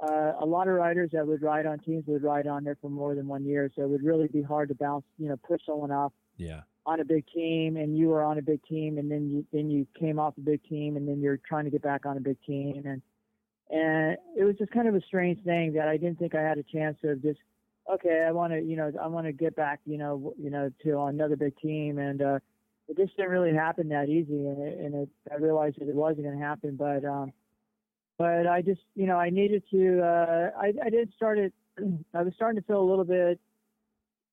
uh, a lot of riders that would ride on teams would ride on there for more than one year, so it would really be hard to bounce you know push someone off Yeah. on a big team and you were on a big team and then you then you came off a big team and then you're trying to get back on a big team and and it was just kind of a strange thing that I didn't think I had a chance of just okay I want to you know I want to get back you know you know to another big team. And uh it just didn't really happen that easy. And it, and it, I realized that it wasn't going to happen. But um but I just you know I needed to uh I I did start it I was starting to feel a little bit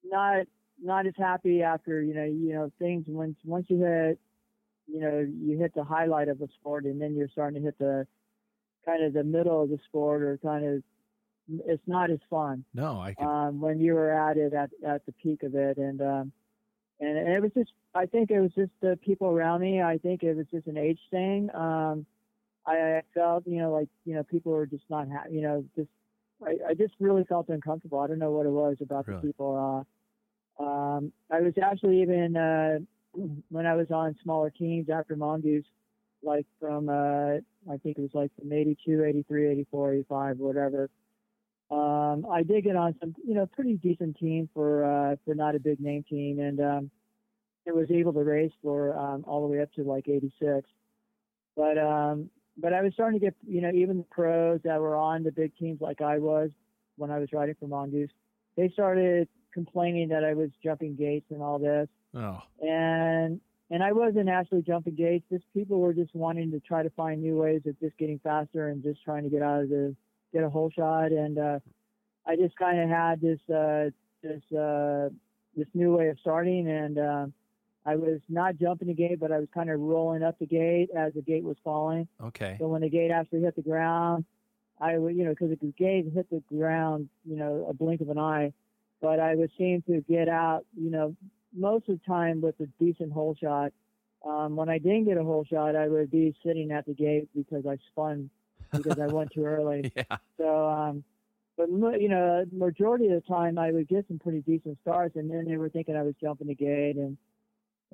not not as happy after you know you know things once once you hit you know you hit the highlight of the sport and then you're starting to hit the kind of the middle of the sport or kind of it's not as fun No, I can. um, when you were at it at, at the peak of it and um and, it was just I think it was just the people around me I think it was just an age thing um I, I felt you know like you know people were just not happy you know just I, I just really felt uncomfortable I don't know what it was about Really? the people uh um I was actually even uh when I was on smaller teams after Mongoose like from uh I think it was like from 82 83 84 85 whatever um, I did get on some, you know, pretty decent team for uh, for not a big name team, and um, it was able to race for um, all the way up to like 86. But um, but I was starting to get you know even the pros that were on the big teams like I was when I was riding for Mongoose, they started complaining that I was jumping gates and all this. Oh, and and I wasn't actually jumping gates. Just people were just wanting to try to find new ways of just getting faster and just trying to get out of the get a hole shot. And uh, I just kind of had this uh, this uh, this new way of starting, and uh, I was not jumping the gate, but I was kind of rolling up the gate as the gate was falling. okay. So when the gate actually hit the ground, I would, you know, because the gate hit the ground, you know, a blink of an eye, but I was seem to get out, you know, most of the time with a decent hole shot. Um, when I didn't get a hole shot, I would be sitting at the gate because I spun because I went too early. Yeah. So, um, but you know, majority of the time I would get some pretty decent starts, and then they were thinking I was jumping the gate, and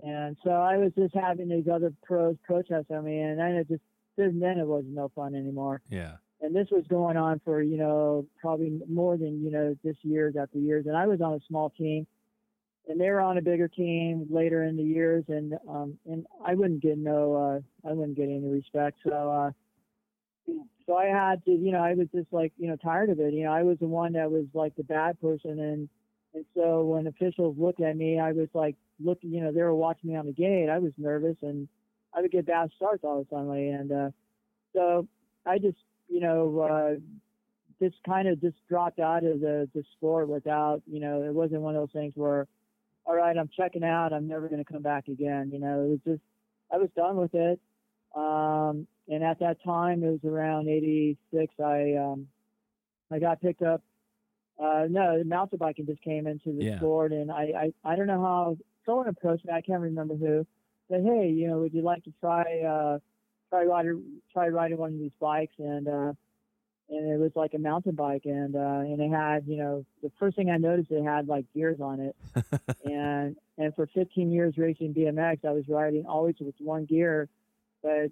and so I was just having these other pros protest on me, and then it just then it was no fun anymore. Yeah. And this was going on for you know probably more than you know just years after years, and I was on a small team, and they were on a bigger team later in the years, and um and I wouldn't get no uh I wouldn't get any respect, so. uh so I had to, you know, I was just like, you know, tired of it. You know, I was the one that was like the bad person, and and so when officials looked at me, I was like, looking, you know, they were watching me on the gate. I was nervous, and I would get bad starts all the time, and uh, so I just, you know, uh, just kind of just dropped out of the the sport without, you know, it wasn't one of those things where, all right, I'm checking out. I'm never going to come back again. You know, it was just, I was done with it. Um, and at that time, it was around '86. I um, I got picked up. Uh, no, the mountain biking just came into the Yeah. sport, and I, I I don't know how someone approached me. I can't remember who. Said, hey, you know, would you like to try uh, try riding try riding one of these bikes? And uh, and it was like a mountain bike, and uh, and it had you know the first thing I noticed it had like gears on it, and and for 15 years racing BMX, I was riding always with one gear, but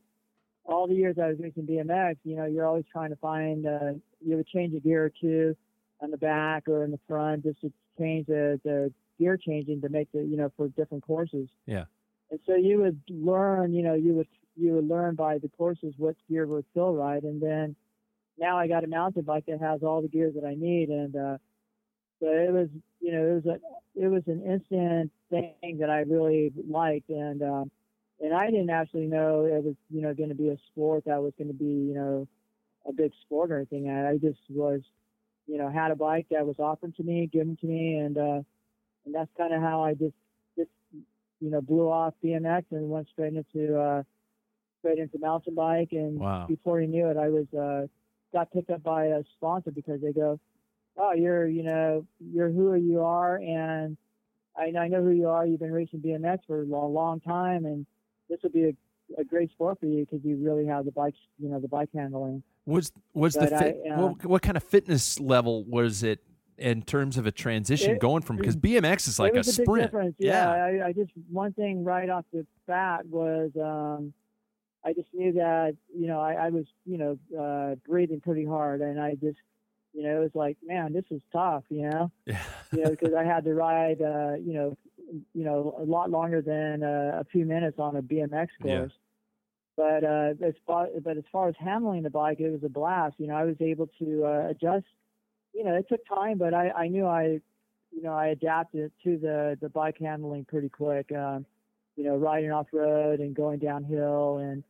all the years I was racing BMX, you know, you're always trying to find, uh, you would change a gear or two on the back or in the front just to change the, the gear changing to make the, you know, for different courses. Yeah. And so you would learn, you know, you would, you would learn by the courses what gear would feel right. And then now I got a mountain bike that has all the gears that I need. And, uh, so it was, you know, it was a, it was an instant thing that I really liked. And, um, and I didn't actually know it was, you know, going to be a sport that was going to be, you know, a big sport or anything. I just was, you know, had a bike that was offered to me, given to me, and uh, and that's kind of how I just, just, you know, blew off BMX and went straight into, uh, straight into mountain bike. And Wow. before you knew it, I was, uh, got picked up by a sponsor because they go, oh, you're, you know, you're who you are, and I, I know who you are. You've been racing BMX for a long, long time, and this will be a, a great sport for you because you really have the bikes, you know, the bike handling. Was was the But I, uh, what, what kind of fitness level was it in terms of a transition It- going from because BMX is like a a, sprint. difference. Yeah, I, I just one thing right off the bat was um, I just knew that you know I, I was you know uh, breathing pretty hard, and I just you know it was like man, this is tough, you know, Yeah. you know because I had to ride uh, you know you know a lot longer than uh, a few minutes on a BMX Yeah. course. But uh, as far but as far as handling the bike, it was a blast. You know, I was able to uh, adjust. You know, it took time, but I, I knew I, you know, I adapted to the the bike handling pretty quick. Um, you know, riding off road and going downhill and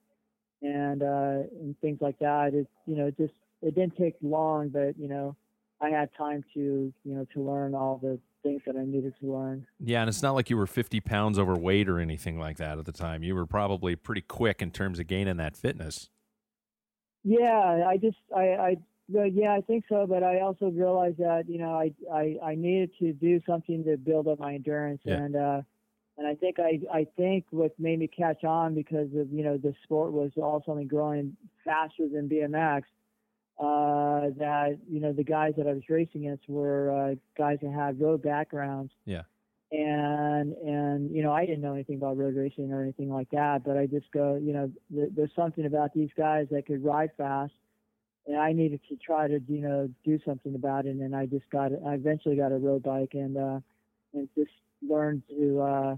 and uh, and things like that. It you know just it didn't take long, but you know, I had time to you know to learn all the things that I needed to learn. Yeah, and it's not like you were 50 pounds overweight or anything like that at the time. You were probably pretty quick in terms of gaining that fitness. Yeah, I just I I yeah, I think so, but I also realized that you know I I I needed to do something to build up my endurance Yeah. and uh and I think I I think what made me catch on because of you know the sport was all also growing faster than BMX uh that you know the guys that I was racing against were uh guys that had road backgrounds Yeah. and and you know I didn't know anything about road racing or anything like that, but I just go, you know, th- there's something about these guys that could ride fast, and I needed to try to you know do something about it, and I just got I eventually got a road bike and uh and just learned to uh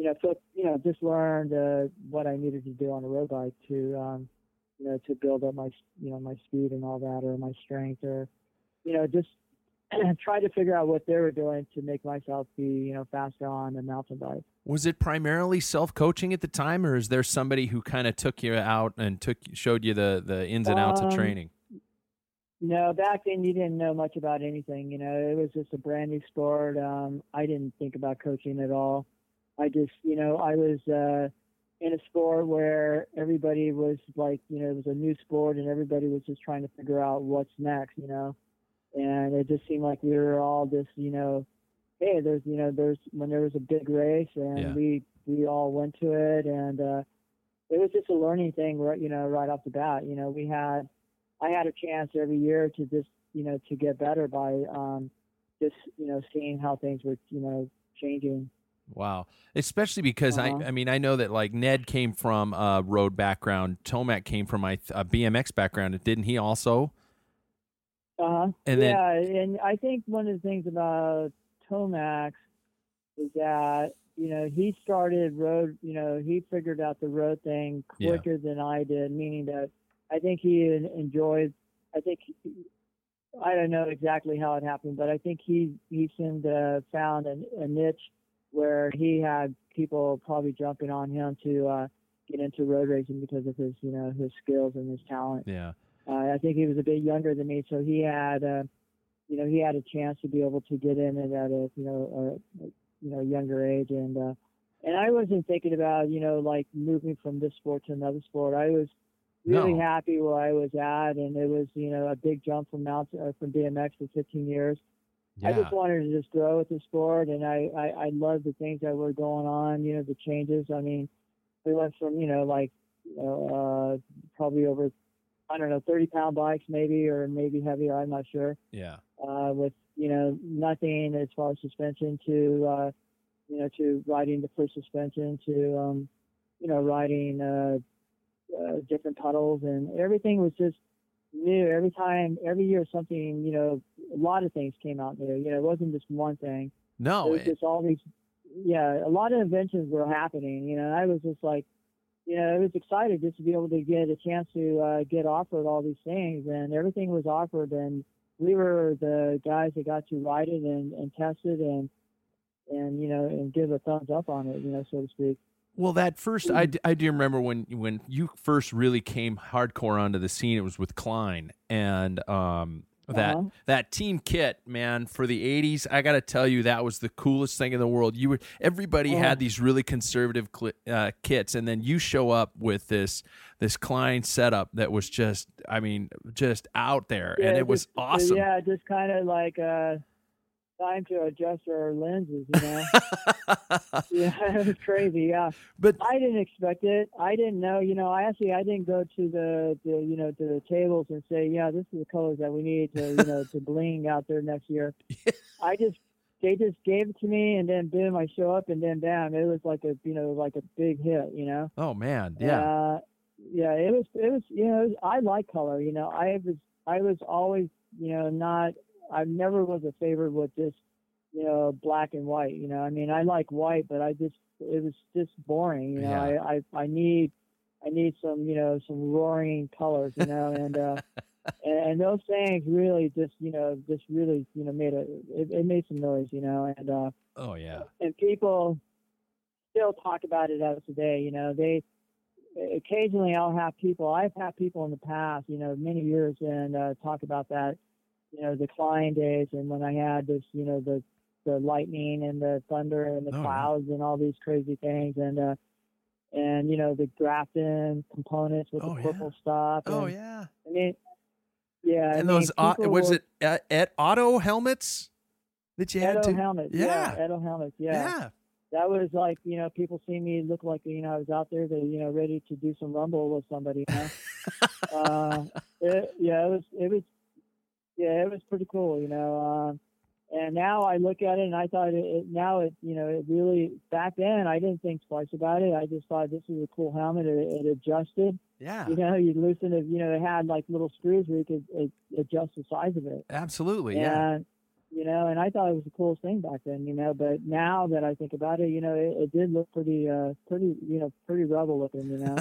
you know, so you know, just learned uh, what I needed to do on a road bike to, um, you know, to build up my, you know, my speed and all that, or my strength, or, you know, just try to figure out what they were doing to make myself be, you know, faster on a mountain bike. Was it primarily self coaching at the time, or is there somebody who kind of took you out and took showed you the the ins and outs of Um, training? No, back then you didn't know much about anything. You know, it was just a brand new sport. Um, I didn't think about coaching at all. I just, you know, I was uh, in a sport where everybody was like, you know, it was a new sport and everybody was just trying to figure out what's next. You know, and it just seemed like we were all just, you know, hey, there's, you know, there's when there was a big race and Yeah. we we all went to it and uh, it was just a learning thing, right? You know, right off the bat. You know, we had I had a chance every year to just, you know, to get better by um, just, you know, seeing how things were, you know, changing. Wow, especially because Uh-huh. I I mean I know that like Ned came from a road background, Tomac came from a, a BMX background, didn't he also? Uh-huh. And then- yeah, and I think one of the things about Tomax is that, you know, he started road, you know, he figured out the road thing Yeah. quicker than I did, meaning that I think he en- enjoyed, I think, he- I don't know exactly how it happened, but I think he, he seemed to found a, a niche where he had people probably jumping on him to, uh, get into road racing because of his, you know, his skills and his talent. Yeah. Uh, I think he was a bit younger than me, so he had, uh, you know, he had a chance to be able to get in it at a, you know, a, you know, younger age, and uh, and I wasn't thinking about, you know, like moving from this sport to another sport. I was really No. happy where I was at, and it was, you know, a big jump from mountain uh, from BMX for 15 years. I just wanted to just grow with the sport, and I, I, I loved the things that were going on. You know, the changes. I mean, we went from you know like you know, uh, probably over I don't know 30 pound bikes maybe or maybe heavier. I'm not sure. Yeah. Uh, with you know nothing as far as suspension to uh, you know to riding the first suspension to um, you know riding uh, uh, different pedals and everything was just new every time every year something you know a lot of things came out new you know it wasn't just one thing No. it was it- just all these yeah a lot of inventions were happening you know i was just like you know i was excited just to be able to get a chance to uh, get offered all these things and everything was offered and we were the guys that got to ride it and, and test it and and you know and give a thumbs up on it you know so to speak Well, that first, I, d- I do remember when when you first really came hardcore onto the scene. It was with Klein and um, that Uh-huh. that team kit, man, for the '80s. I got to tell you, that was the coolest thing in the world. You were everybody Uh-huh. had these really conservative uh, kits, and then you show up with this this Klein setup that was just, I mean, just out there, and Yeah, it was awesome. yeah just kind of like uh time to adjust our lenses you know yeah it was crazy yeah But I didn't expect it. I didn't know. You know, I actually I didn't go to the, the you know to the tables and say, yeah, this is the colors that we need to you know to bling out there next year. I just they just gave it to me, and then boom, I show up, and then bam, it was like a you know like a big hit. You know. oh man, yeah, Uh, yeah, it was it was you know I like color. You know, I was I was always you know not I never was a favorite with just you know black and white. You know, I mean I like white, but I just it was just boring. You know, Yeah. I, I I need I need some you know some roaring colors. You know, and uh, and, and those things really just you know just really you know made a it, it made some noise. You know, and uh, oh yeah, and people still talk about it as today. You know, they occasionally I'll have people. I've had people in the past, you know, many years, and uh, talk about that. You know, the Klein days, and when I had this, you know, the the lightning and the thunder and the Oh, yeah. clouds and all these crazy things, and uh, and you know the Grafton components with Oh, the yeah. purple stuff. oh and, yeah. I mean, yeah, I And mean, those people was it at, at Etto helmets that you had Etto to? helmets? Yeah. Etto helmets. yeah. that was like you know people see me look like you know I was out there to you know ready to do some rumble with somebody. You know, uh, it, yeah, it was it was yeah it was pretty cool. You know, um, and now I look at it and I thought it, it now it you know it really back then I didn't think twice about it. I just thought this is a cool helmet. It, it adjusted. Yeah. You know, you loosen it. You know, it had like little screws where you could uh, adjust the size of it. Absolutely. Yeah. You know, and I thought it was the coolest thing back then, you know. But now that I think about it, you know, it, it did look pretty, uh, pretty, you know, pretty rebel looking, you know.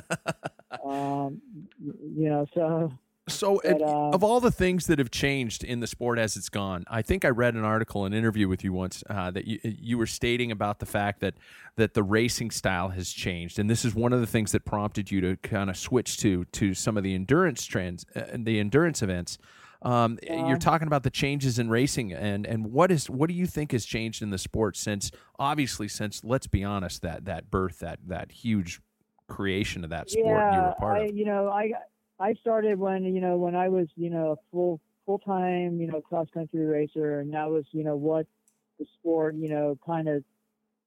um, you know, so So, But, uh, of all the things that have changed in the sport as it's gone, I think I read an article, an interview with you once uh, that you you were stating about the fact that that the racing style has changed, and this is one of the things that prompted you to kind of switch to to some of the endurance trends, uh, the endurance events. Um, you're talking about the changes in racing, and and what is what do you think has changed in the sport since obviously since let's be honest that that birth that that huge creation of that sport you were part I, of. you know, I I started when you know when I was you know a full full time you know cross country racer, and that was you know what the sport you know kind of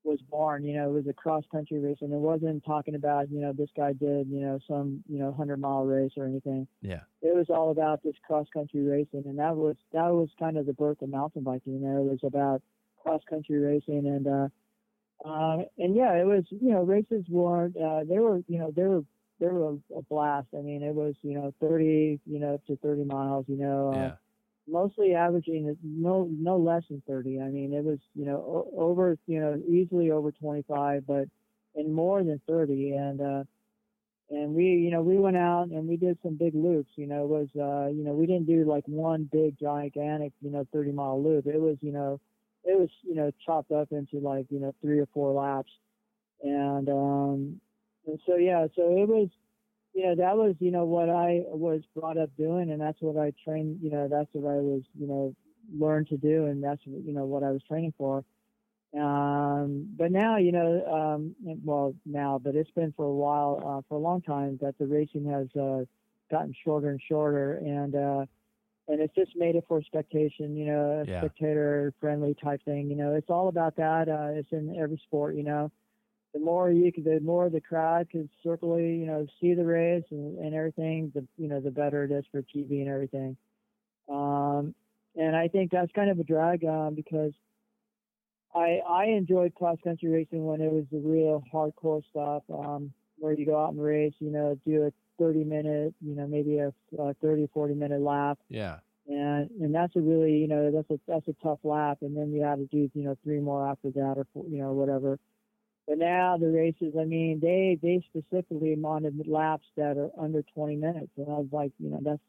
was born. You know, it was a cross country race, and it wasn't talking about you know this guy did you know some you know hundred mile race or anything. Yeah. It was all about this cross country racing, and that was that was kind of the birth of mountain biking. You know, it was about cross country racing, and uh, uh, and yeah, it was you know races weren't uh, they were you know they were they were a blast. I mean, it was you know 30 you know up to 30 miles. You know, uh, mostly averaging no no less than 30. I mean, it was you know o- over you know easily over 25, but and more than 30. And uh, and we you know we went out and we did some big loops. You know, it was uh, you know we didn't do like one big gigantic you know 30 mile loop. It was you know it was you know chopped up into like you know three or four laps. And um, and so yeah, so it was you know that was you know what I was brought up doing, and that's what I trained. You know that's what I was you know learned to do, and that's you know what I was training for. Um, but now you know, um, well now, but it's been for a while, uh, for a long time that the racing has uh, gotten shorter and shorter, and uh, and it's just made it for spectation, you know, a Yeah. spectator friendly type thing. You know, it's all about that. Uh, it's in every sport, you know the more you can, the more the crowd can circle, you know, see the race and, and everything, the you know, the better it is for TV and everything. Um, and I think that's kind of a drag um, because I I enjoyed cross country racing when it was the real hardcore stuff, um, where you go out and race, you know, do a 30 minute, you know, maybe a, a 30 40 minute lap, Yeah. and and that's a really you know that's a that's a tough lap and then you have to do you know three more after that or four, you know whatever but now the races i mean they they specifically wanted laps that are under 20 minutes and i was like you know that's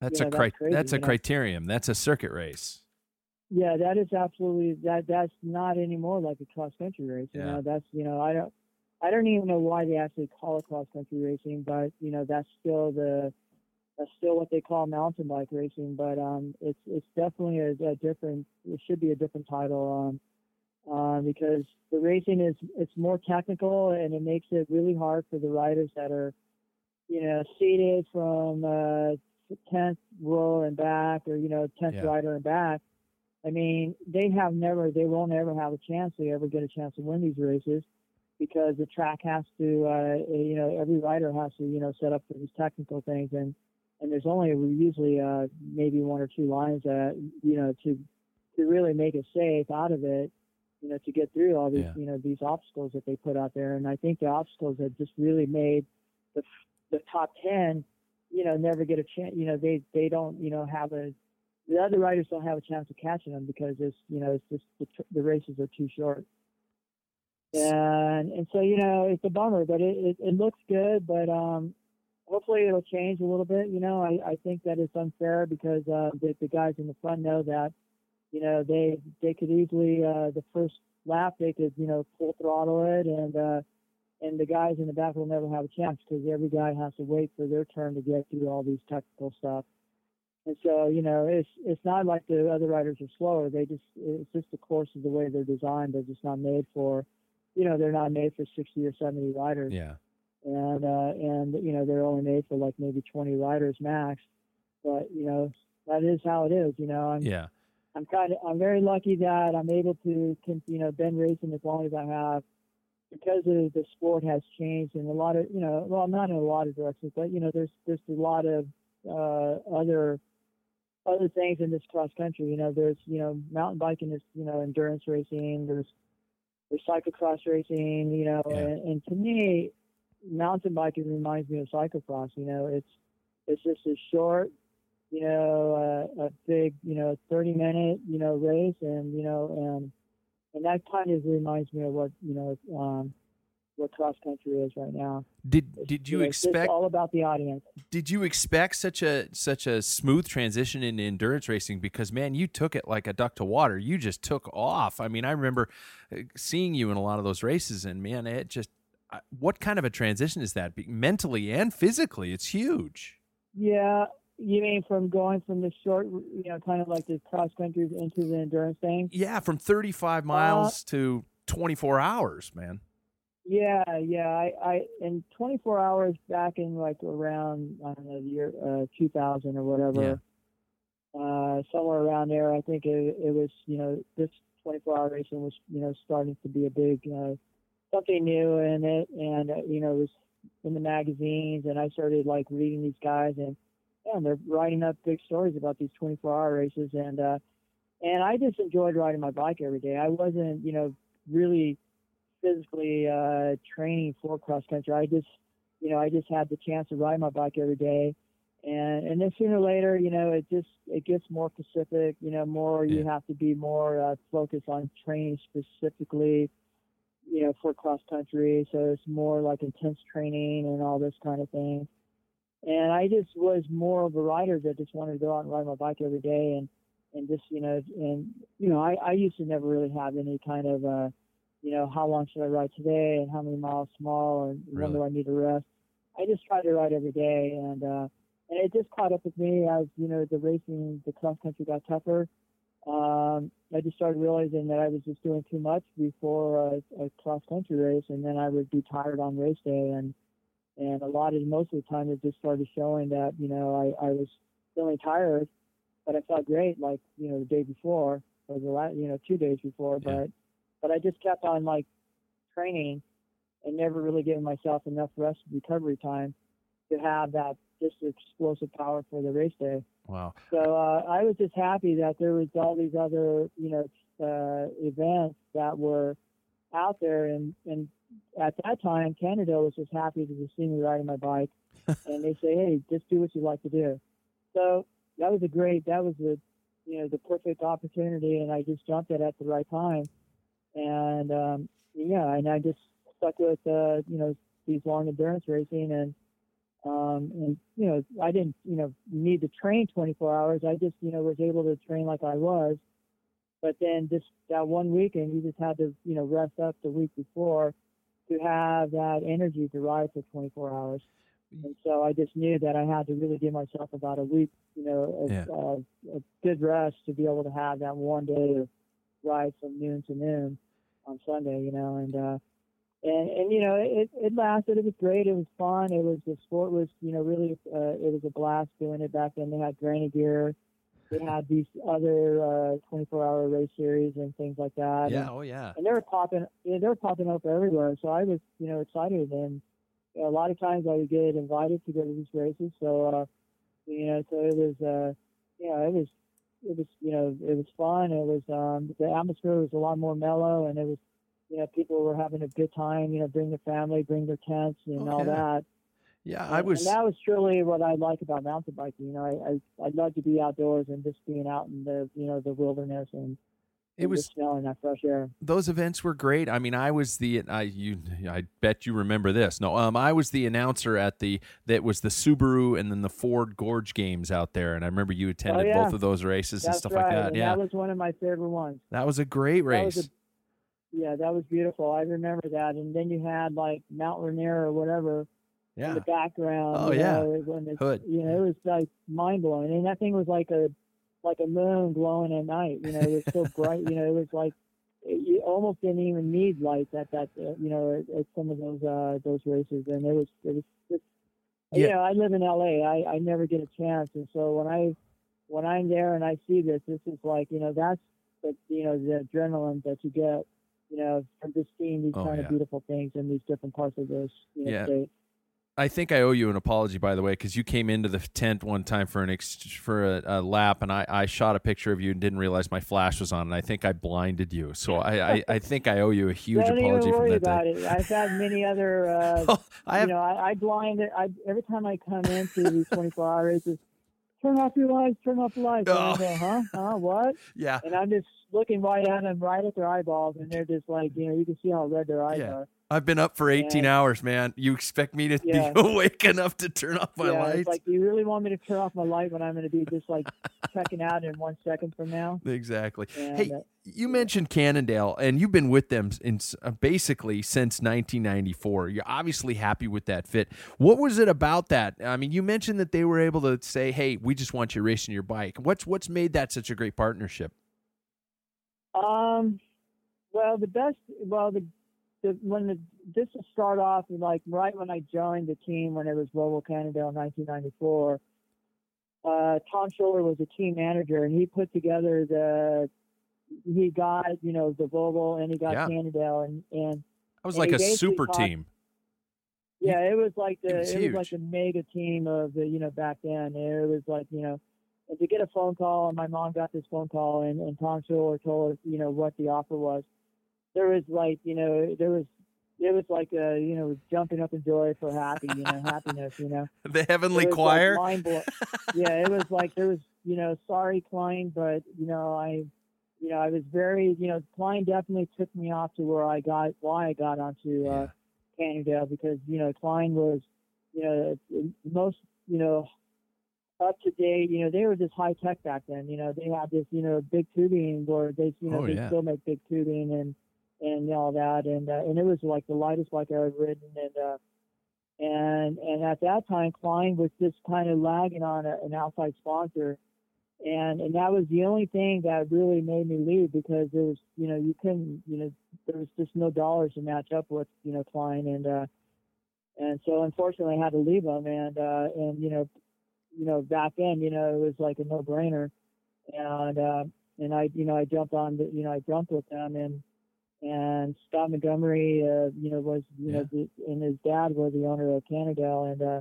That's Yeah, a that's cri- crazy, that's a know? criterium. That's a circuit race. yeah that is absolutely that that's not anymore like a cross country race you Yeah. know that's you know i don't i don't even know why they actually call it cross country racing but you know that's still the that's still what they call mountain bike racing but um it's it's definitely a, a different it should be a different title um uh, because the racing is it's more technical and it makes it really hard for the riders that are you know seated from uh 10th row and back or you know 10th Yeah. rider and back I mean, they have never, they won't ever have a chance to ever get a chance to win these races because the track has to, uh, you know, every rider has to, you know, set up for these technical things. And, and there's only usually, uh, maybe one or two lines that, you know, to, to really make it safe out of it, you know, to get through all these, Yeah. you know, these obstacles that they put out there. And I think the obstacles have just really made the, the top 10, you know, never get a chance, you know, they, they don't, you know, have a, the other riders don't have a chance of catching them because it's you know it's just the, the races are too short. And and so you know it's a bummer, but it, it, it looks good. But um, hopefully it'll change a little bit. You know, I, I think that it's unfair because uh, the, the guys in the front know that you know they they could easily uh, the first lap they could you know full throttle it and uh, and the guys in the back will never have a chance because every guy has to wait for their turn to get through all these technical stuff. And so, you know, it's it's not like the other riders are slower. They just it's just the course of the way they're designed. They're just not made for, you know, they're not made for 60 or 70 riders. Yeah. And uh, and you know they're only made for like maybe 20 riders max. But you know that is how it is. You know, I'm Yeah. I'm kind of I'm very lucky that I'm able to you know been racing as long as I have because of the sport has changed in a lot of you know well not in a lot of directions but you know there's there's a lot of uh, other other things in this cross country you know there's you know mountain biking is you know endurance racing there's there's cyclocross racing you know Yeah. and, and to me mountain biking reminds me of cyclocross you know it's it's just a short you know, uh, a big, you know, 30 minute, you know, race and, you know, and, and that kind of reminds me of what, you know, um, what cross country is right now. Did did you know, it's just expect all about the audience? did you expect such a such a smooth transition in endurance racing because man you took it like a duck to water you just took off i mean i remember uh, seeing you in a lot of those races and man it just uh, what kind of a transition is that mentally and physically it's huge Yeah. You mean from going from the short, you know, kind of like the cross country into the endurance thing? yeah from 35 Uh, miles to 24 hours man Yeah, yeah. I, I in 24 hours back in like around I don't know the year uh, 2000 or whatever, uh, somewhere around there. I think it, it was you know this 24 hour racing was you know starting to be a big uh, something new in it, and uh, you know it was in the magazines, and I started like reading these guys, and yeah, they're writing up big stories about these 24 hour races, and uh, and I just enjoyed riding my bike every day. I wasn't you know really physically uh, training for cross country. I just, you know, I just had the chance to ride my bike every day, and and then sooner or later, you know, it just it gets more specific. You know, more you have to be more uh, focused on training specifically, you know, for cross country. So it's more like intense training and all this kind of thing. And I just was more of a rider that just wanted to go out and ride my bike every day and and just you know and you know I I used to never really have any kind of uh you know, how long should I ride today and how many miles small and when do I need to rest. I just tried to ride every day and uh and it just caught up with me as, you know, the racing the cross country got tougher. Um I just started realizing that I was just doing too much before a, a cross country race and then I would be tired on race day and and a lot of most of the time it just started showing that, you know, I, I was feeling tired but I felt great like, you know, the day before or the last you know, two days before Yeah. but but I just kept on like training and never really giving myself enough rest and recovery time to have that just explosive power for the race day. wow So uh, I was just happy that there was all these other, you know, uh, events that were out there, and and at that time, Cannondale was just happy to just see me riding my bike, and they say, hey, just do what you like to do. So that was a great, that was the, you know, the perfect opportunity, and I just jumped it at the right time, and um, yeah, and I just stuck with, uh, you know, these long endurance racing and. Um, and you know, I didn't, you know, need to train 24 hours. I just, you know, was able to train like I was. But then just that one weekend, you just had to, you know, rest up the week before to have that energy to ride for 24 hours. And so I just knew that I had to really give myself about a week, you know, of, Yeah. uh, a good rest to be able to have that one day of ride from noon to noon on Sunday, you know, and uh, and and you know it it lasted. It was great. It was fun. It was the sport was you know really uh, it was a blast doing it back then. They had Granny Gear. They had these other uh, 24 hour race series and things like that. yeah And, oh yeah and they were popping yeah, they were popping up everywhere. So I was you know excited and a lot of times I would get invited to go to these races. So uh, you know so it was uh, you know it was it was you know it was fun. It was um, the atmosphere was a lot more mellow and it was you know, people were having a good time, you know, bring their family, bring their tents and Oh, all that. Yeah i was and that was truly what I like about mountain biking. You know, I, I, I'd love to be outdoors and just being out in the, you know, the wilderness and, it was smelling that fresh air. those events were great. I mean, I was the I you I bet you remember this. No, um, I was the announcer at the that was the Subaru and then the Ford Gorge games out there, and I remember you attended Oh, yeah. both of those races and stuff right. like that. And Yeah, that was one of my favorite ones. that was a great race. was a, yeah, that was beautiful. I remember that. And then you had like Mount Rainier or whatever in the background. Oh, yeah. know, when it's, Hood. You know, it was like mind blowing. And that thing was like a like a moon glowing at night. You know, it was so bright. You know, it was like you almost didn't even need lights at that. Uh, you know, at, at some of those uh those races, and it was it was just. Yeah. You know, I live in LA. I I never get a chance, and so when I when I'm there and I see this, this is like you know that's the you know the adrenaline that you get. You know, from just seeing these Oh, kind yeah. of beautiful things in these different parts of this you know, Yeah. state. I think I owe you an apology, by the way, because you came into the tent one time for an ex- for a, a lap, and I, I shot a picture of you and didn't realize my flash was on, and I think I blinded you. So I, I, I think I owe you a huge Don't apology even from worry that about day. it. I've had many other. Uh, I have you know, I, I blind it. I every time I come into these 24 hour races, turn off your lights, turn off the lights. And Oh. I go, huh? Huh? What? Yeah. And I'm just looking right at them, right at their eyeballs, and they're just like, you know, you can see how red their eyes Yeah. are. I've been up for 18 Yeah. hours, man. You expect me to Yeah. be awake enough to turn off my yeah, lights? like, do you really want me to turn off my light when I'm going to be just like checking out in one second from now? Exactly. And, hey, uh, you mentioned Cannondale, and you've been with them in uh, basically since 1994. You're obviously happy with that fit. What was it about that? I mean, you mentioned that they were able to say, "Hey, we just want you racing your bike." What's what's made that such a great partnership? Um, well, the best, well, the, the when the this will start off like right when I joined the team when it was Volvo Cannondale in 1994. Uh, Tom Schuler was a team manager, and he put together the. He got you know the Volvo, and he got Yeah. Cannondale, and and That was And like a super talked- team. Yeah, it was like the It it was was, like the mega team of the you know back then. It was like you know, and to get a phone call, and my mom got this phone call, and and Tom Schuler told us you know what the offer was. There was like you know there was it was like uh you know jumping up in joy for happy you know happiness you know. The Heavenly was, like, Choir. yeah, it was like there was you know sorry Klein, but you know I. You know, I was very, you know, Klein definitely took me off to where I got, why I got onto uh, Cannondale because you know Klein was you know most you know up to date you know they were just high tech back then you know they had this you know big tubing where they you know Oh, they yeah. still make big tubing and and all that. And uh, and it was like the lightest bike I ever ridden. And uh and and at that time Klein was just kind of lagging on a, an outside sponsor. And and that was the only thing that really made me leave because there was you know you couldn't you know there was just no dollars to match up with you know Klein. And uh and so unfortunately I had to leave them and uh and you know you know back then you know it was like a no brainer and uh and I you know I jumped on the you know I jumped with them. And and Scott Montgomery uh you know was you know the, and his dad was the owner of Cannondale and uh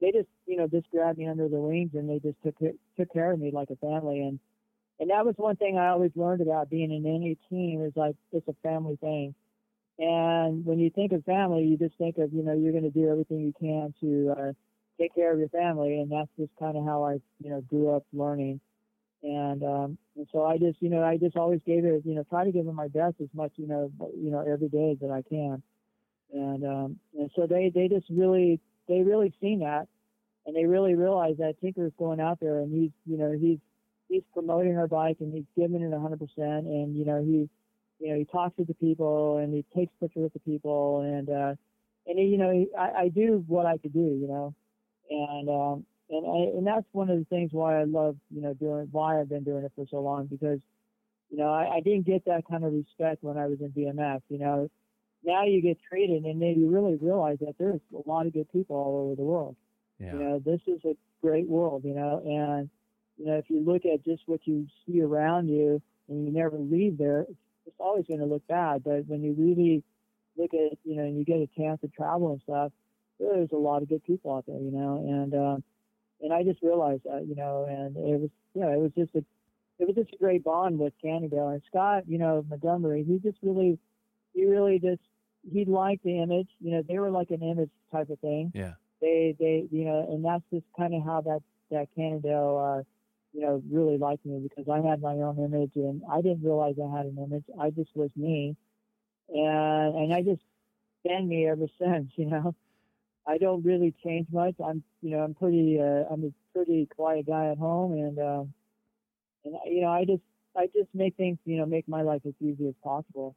they just you know just grabbed me under the wings and they just took it- took care of me like a family and and that was one thing I always learned about being in any team is like it's a family thing. And when you think of family, you just think of you know you're going to do everything you can to uh, take care of your family, and that's just kind of how I you know grew up learning. And um, and so I just you know I just always gave it you know try to give it my best as much you know you know every day that I can. And um, and so they they just really they really seen that, and they really realized that Tinker's going out there and he's you know he's he's promoting our bike and he's giving it a hundred percent. And you know he you know he talks to the people and he takes pictures with the people. And uh and he, you know he, I, I do what I could do you know. And um and I, and that's one of the things why I love you know doing why I've been doing it for so long because you know I, I didn't get that kind of respect when I was in BMX you know now you get treated and then you really realize that there's a lot of good people all over the world Yeah. you know this is a great world you know and you know, if you look at just what you see around you and you never leave there, it's always going to look bad. But when you really look at, you know, and you get a chance to travel and stuff, there's a lot of good people out there, you know, and, um, and I just realized that, you know, and it was, you know, it was just a, it was just a great bond with Cannondale and Scott, you know, Montgomery. He just really, he really just, he liked the image, you know, they were like an image type of thing Yeah. they they you know and that's just kind of how that that Cannondale uh you know really liked me because I had my own image and I didn't realize I had an image I just was me and and I just been me ever since you know I don't really change much I'm you know I'm pretty uh, I'm a pretty quiet guy at home and um and you know I just I just make things you know make my life as easy as possible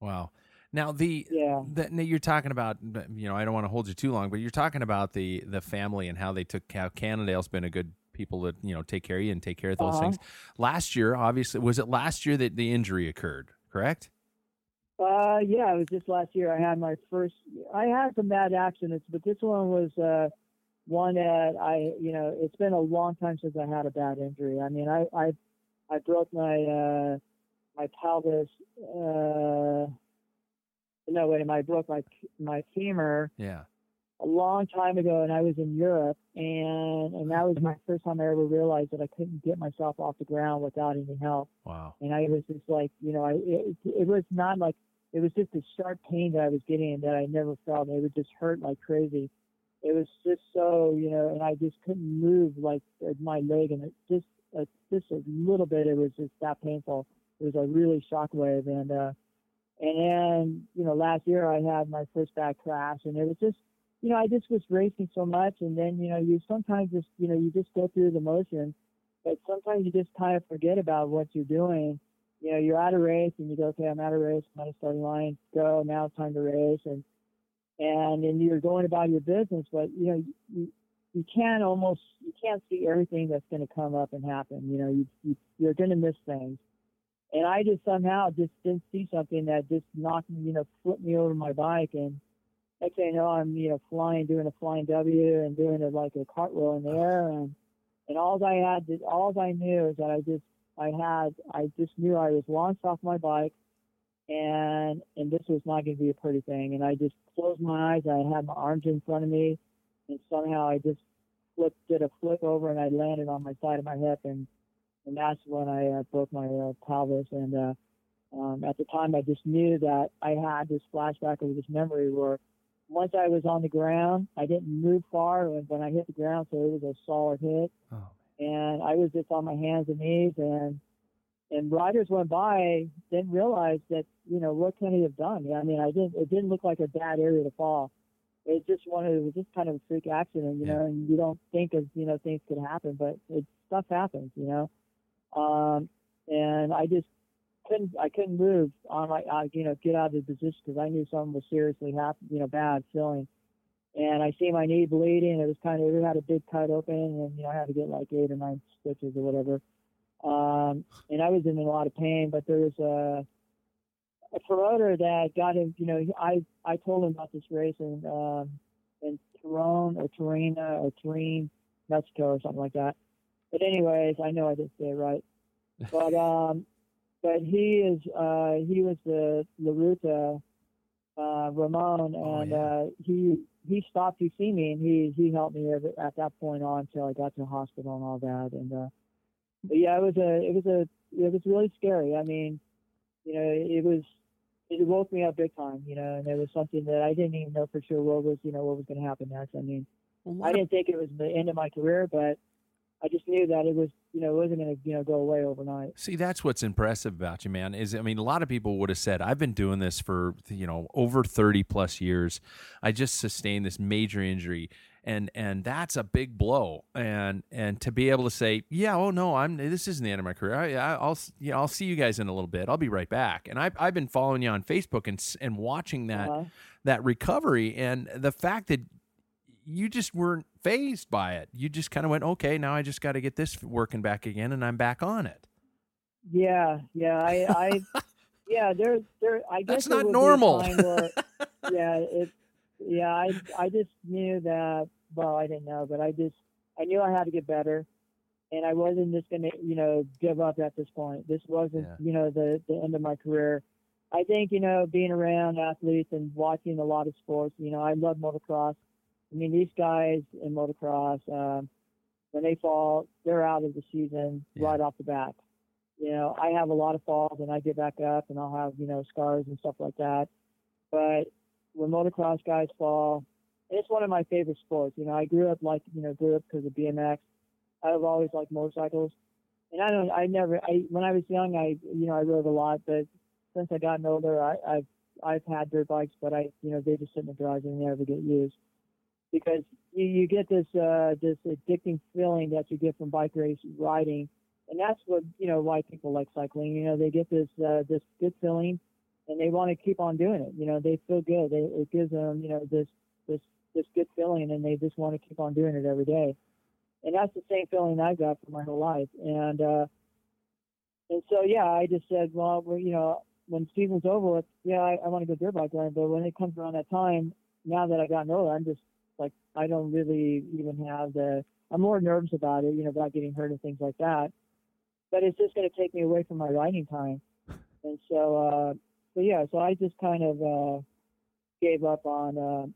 Wow. Now the Yeah. the, now you're talking about you know I don't want to hold you too long, but you're talking about the the family and how they took how Cannondale's been a good people to you know take care of you and take care of those Uh-huh. things. Last year, obviously, was it last year that the injury occurred? Correct. Uh, yeah, it was just last year. I had my first. I had some bad accidents, but this one was uh, one that I, you know, it's been a long time since I had a bad injury. I mean, I, I, I broke my uh, my pelvis. Uh, no, wait, I broke my my femur Yeah. A long time ago, and I was in Europe, and and that was my first time I ever realized that I couldn't get myself off the ground without any help Wow. and I was just like, you know, I it, it was not like it was just a sharp pain that I was getting that I never felt. It would just hurt like crazy, it was just so you know, and I just couldn't move like uh, my leg, and it just uh, just a little bit. It was just that painful. It was a really shockwave, and uh, and then you know last year I had my first back crash, and it was just you know I just was racing so much, and then you know you sometimes just you know you just go through the motions, but sometimes you just kind of forget about what you're doing. You know, you're at a race and you go, okay, I'm at a race, I'm at a starting line, go, now it's time to race, and and and you're going about your business, but you know you you can't almost you can't see everything that's going to come up and happen. You know, you, you you're going to miss things, and I just somehow just didn't see something that just knocked me, you know, flipped me over my bike, and next thing you know, I'm you know flying, doing a flying W and doing it like a cartwheel in the air, and and all I had, to, all I knew is that I just I had I just knew I was launched off my bike and and this was not going to be a pretty thing. And I just closed my eyes. I had my arms in front of me, and somehow I just flipped, did a flip over, and I landed on my side of my hip, and and that's when I uh, broke my uh, pelvis. And uh, um, at the time, I just knew that I had this flashback of this memory where once I was on the ground, I didn't move far when, when I hit the ground, so it was a solid hit. Oh. And I was just on my hands and knees, and and riders went by, didn't realize that, you know, what can he have done? I mean, I didn't, it didn't look like a bad area to fall. It just wanted, it was just kind of a freak accident, you Yeah. know, and you don't think of, you know, things could happen, but it, stuff happens, you know. Um, and I just couldn't, I couldn't move on my, uh, you know, get out of the position because I knew something was seriously happening, you know, bad feeling. And I see my knee bleeding. It was kind of, it had a big cut open and, you know, I had to get like eight or nine stitches or whatever. Um, and I was in a lot of pain, but there was a, a promoter that got him, you know, I, I told him about this race in, um, in Tyrone or Torina or Turin, Mexico or something like that. But anyways, I know I didn't say it right. But, um, but he is, uh, he was the La Ruta, uh, Ramon, Oh, and, yeah. uh, he, he stopped to see me and he, he helped me at, at that point on until I got to the hospital and all that. And, uh, but yeah, it was a, it was a, it was really scary. I mean, you know, it was, it woke me up big time, you know, and it was something that I didn't even know for sure what was, you know, what was going to happen next. I mean, Well, I didn't think it was the end of my career, but I just knew that it was, you know, it wasn't going to, you know, go away overnight. See, that's what's impressive about you, man. Is I mean, a lot of people would have said, "I've been doing this for you know over thirty plus years. I just sustained this major injury, and and that's a big blow. And and to be able to say, yeah, oh no, I'm this isn't the end of my career. I, I, I'll yeah, I'll see you guys in a little bit. I'll be right back. And I've I've been following you on Facebook and and watching that Uh-huh. that recovery and the fact that you just weren't fazed by it. You just kind of went, okay, now I just got to get this working back again, and I'm back on it. Yeah, yeah, I, I, yeah, there, there. I guess That's not would be a normal. where- yeah, it, yeah, I, I just knew that. Well, I didn't know, but I just, I knew I had to get better, and I wasn't just gonna, you know, give up at this point. This wasn't, Yeah. you know, the the end of my career. I think, you know, being around athletes and watching a lot of sports, you know, I love motocross. I mean, these guys in motocross, um, when they fall, they're out of the season Yeah. right off the bat you know, I have a lot of falls and I get back up and I'll have, you know, scars and stuff like that. But when motocross guys fall, it's one of my favorite sports. You know, I grew up like, you know, grew up because of BMX. I've always liked motorcycles. And I don't, I never, I, when I was young, I, you know, I rode a lot, but since I gotten older, I, I've, I've had dirt bikes, but I, you know, they just sit in the garage and they never get used because you, you get this, uh, this addicting feeling that you get from bike race riding and that's what you know why people like cycling. You know, they get this uh, this good feeling, and they want to keep on doing it. You know, they feel good. They, it gives them you know this this this good feeling, and they just want to keep on doing it every day. And that's the same feeling I got for my whole life. And uh, and so yeah, I just said, well, you know, when season's over with, yeah, I, I want to go dirt bike riding. But when it comes around that time, now that I got older, I'm just like I don't really even have the. I'm more nervous about it, you know, about getting hurt and things like that but it's just going to take me away from my writing time. And so, uh, so yeah, so I just kind of uh, gave up on uh,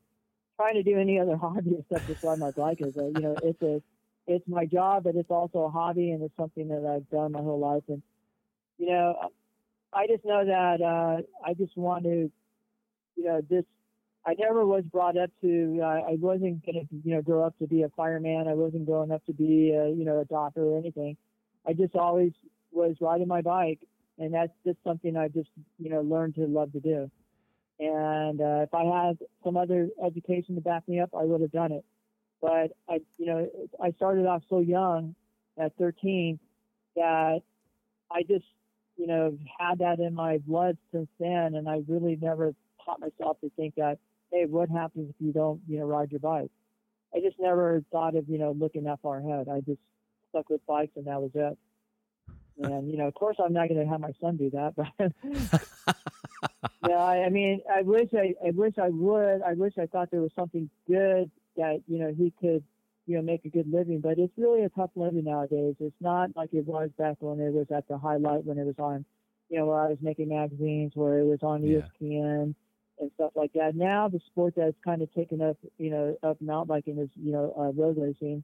trying to do any other hobby except just ride my bike. Is you know, it's a, it's my job, but it's also a hobby, and it's something that I've done my whole life. And you know, I just know that uh, I just want to, you know, this I never was brought up to. Uh, I wasn't going to, you know, grow up to be a fireman. I wasn't growing up to be, a, you know, a doctor or anything. I just always was riding my bike, and that's just something I just, you know, learned to love to do. And uh, if I had some other education to back me up, I would have done it. But I, you know, I started off so young, at 13, that I just, you know, had that in my blood since then, and I really never taught myself to think that hey, what happens if you don't, you know, ride your bike? I just never thought of, you know, looking that far ahead. I just stuck with bikes and that was it. And, you know, of course I'm not going to have my son do that, but yeah, I, I mean, I wish I, I wish I would, I wish I thought there was something good that, you know, he could, you know, make a good living, but it's really a tough living nowadays. It's not like it was back when it was at the highlight, when it was on, you know, where I was making magazines, where it was on Yeah. ESPN and stuff like that. Now the sport that's kind of taken up, you know, up mountain biking is, you know, uh, road racing.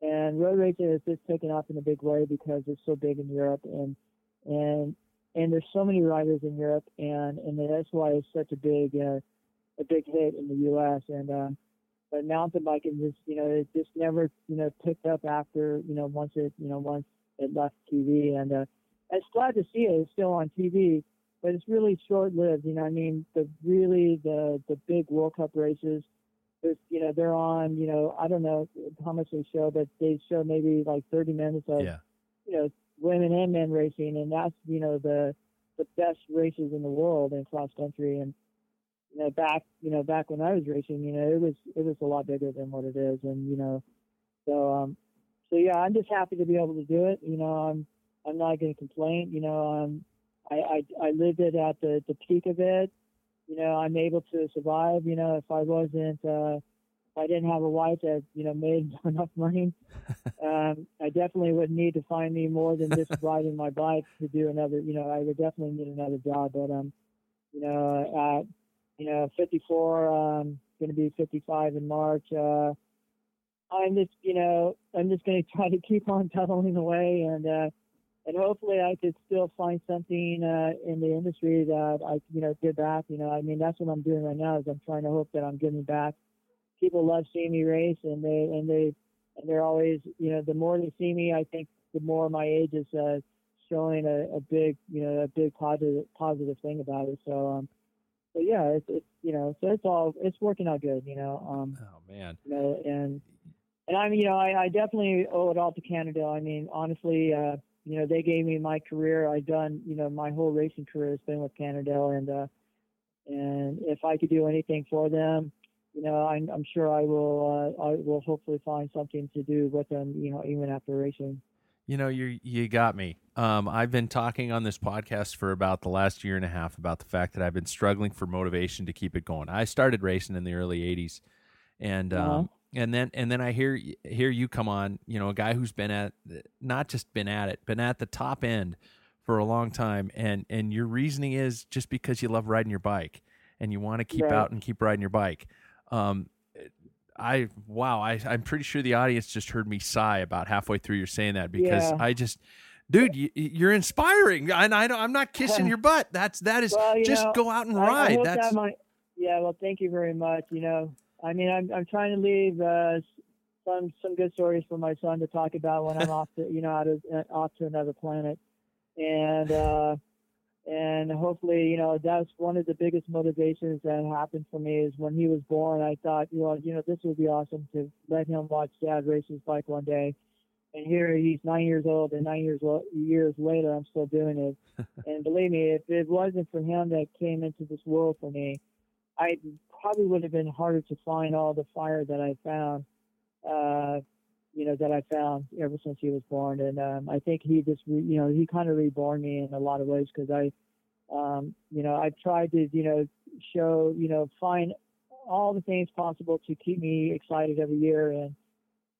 And road racing is just taken off in a big way because it's so big in Europe and and and there's so many riders in Europe and and that's why it's such a big uh, a big hit in the U.S. and uh, but mountain biking just you know it just never you know picked up after you know once it you know once it left TV and uh, it's glad to see it. It's still on TV, but it's really short lived. You know, I mean, the really the the big World Cup races, there's you know they're on. You know, I don't know how much they show, but they show maybe like 30 minutes of Yeah. you know women and men racing, and that's you know the the best races in the world in cross country. And you know back you know back when I was racing, you know it was it was a lot bigger than what it is, and you know so um so yeah, I'm just happy to be able to do it. You know, I'm I'm not going to complain. You know, um, I, I I lived it at the the peak of it. You know, I'm able to survive. You know, if I wasn't, uh, if I didn't have a wife that you know made enough money, um, I definitely would need to find me more than just riding my bike to do another. You know, I would definitely need another job. But um, you know, at you know 54, um, going to be 55 in March. Uh, I'm just, you know, I'm just going to try to keep on pedaling away and, uh, and hopefully I could still find something, uh, in the industry that I, you know, give back. You know, I mean, that's what I'm doing right now is I'm trying to hope that I'm giving back. People love seeing me race and they, and they, and they're always, you know, the more they see me, I think the more my age is, uh, showing a, a big, you know, a big positive, positive thing about it. So, um, so yeah, it's, it's, you know, so it's all, it's working out good, you know, um, Oh man. you know, and and I'm, you know, I, I definitely owe it all to Cannondale. I mean, honestly, uh, you know, they gave me my career. I've done, you know, my whole racing career has been with Cannondale, and uh, and if I could do anything for them, you know, I'm, I'm sure I will. Uh, I will hopefully find something to do with them. You know, even after racing. You know, you you got me. Um, I've been talking on this podcast for about the last year and a half about the fact that I've been struggling for motivation to keep it going. I started racing in the early '80s, and Uh-huh. And then and then I hear hear you come on. You know, a guy who's been at not just been at it, been at the top end for a long time, and and your reasoning is just because you love riding your bike and you want to keep Right. out and keep riding your bike. Um, I wow, I I'm pretty sure the audience just heard me sigh about halfway through you're saying that because Yeah. I just dude, you, you're inspiring, and I don't, I'm not kissing your butt. That's that is Well, you just know, go out and I- I ride. That's that yeah. Well, thank you very much. You know, I mean, I'm I'm trying to leave uh, some some good stories for my son to talk about when I'm off to you know out of, uh, off to another planet, and uh, and hopefully you know that's one of the biggest motivations that happened for me is when he was born. I thought, well, you know, this would be awesome to let him watch dad race his bike one day. And here he's nine years old, and nine years years later, I'm still doing it. and believe me, if it wasn't for him that came into this world for me, I probably would have been harder to find all the fire that I found, uh, you know, that I found ever since he was born. And um, I think he just, re- you know, he kind of reborn me in a lot of ways because I, um, you know, I've tried to, you know, show, you know, find all the things possible to keep me excited every year. And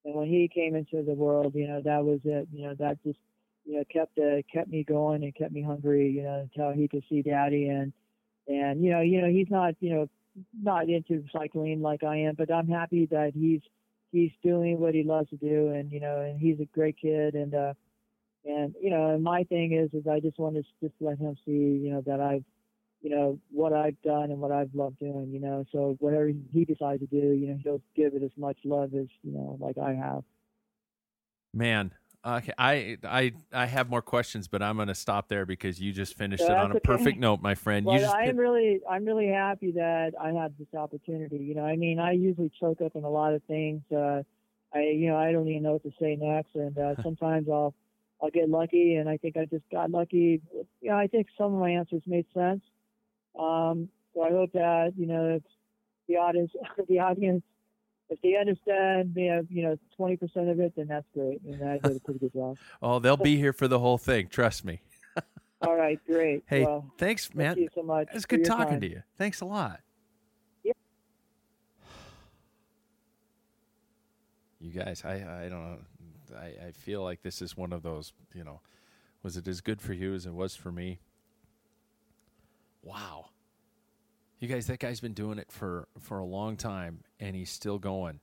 and when he came into the world, you know, that was it. You know, that just, you know, kept uh, kept me going and kept me hungry. You know, until he could see daddy and and you know, you know, he's not, you know, not into cycling like I am, but I'm happy that he's he's doing what he loves to do, and you know, and he's a great kid, and uh, and you know, and my thing is, is I just want to just let him see, you know, that I've, you know what I've done and what I've loved doing. You know, so whatever he decides to do, you know, he'll give it as much love as you know, like I have. Man, okay, I I I have more questions, but I'm going to stop there because you just finished Yeah, it on a okay. perfect note, my friend. Just I'm really, I'm really happy that I had this opportunity. You know, I mean, I usually choke up on a lot of things. Uh, I, you know, I don't even know what to say next, and uh, sometimes I'll, I'll get lucky, and I think I just got lucky. You know, I think some of my answers made sense. Um, so I hope that you know the audience, the audience, if they understand, they have, you know, 20% of it, then that's great, and I did a pretty good job. Oh, they'll be here for the whole thing. Trust me. All right, great. Hey, well, thanks, man. Thank you so much. It's good talking time. to you. Thanks a lot. Yep. You guys, I I don't know. I, I feel like this is one of those, you know, was it as good for you as it was for me? Wow. You guys, that guy's been doing it for for a long time and he's still going.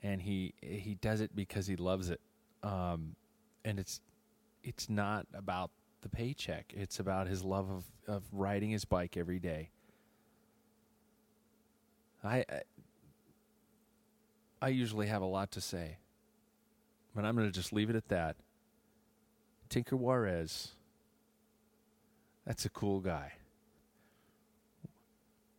And he he does it because he loves it. Um and it's it's not about the paycheck. It's about his love of, of riding his bike every day. I, I I usually have a lot to say, but I'm going to just leave it at that. Tinker Juarez, that's a cool guy.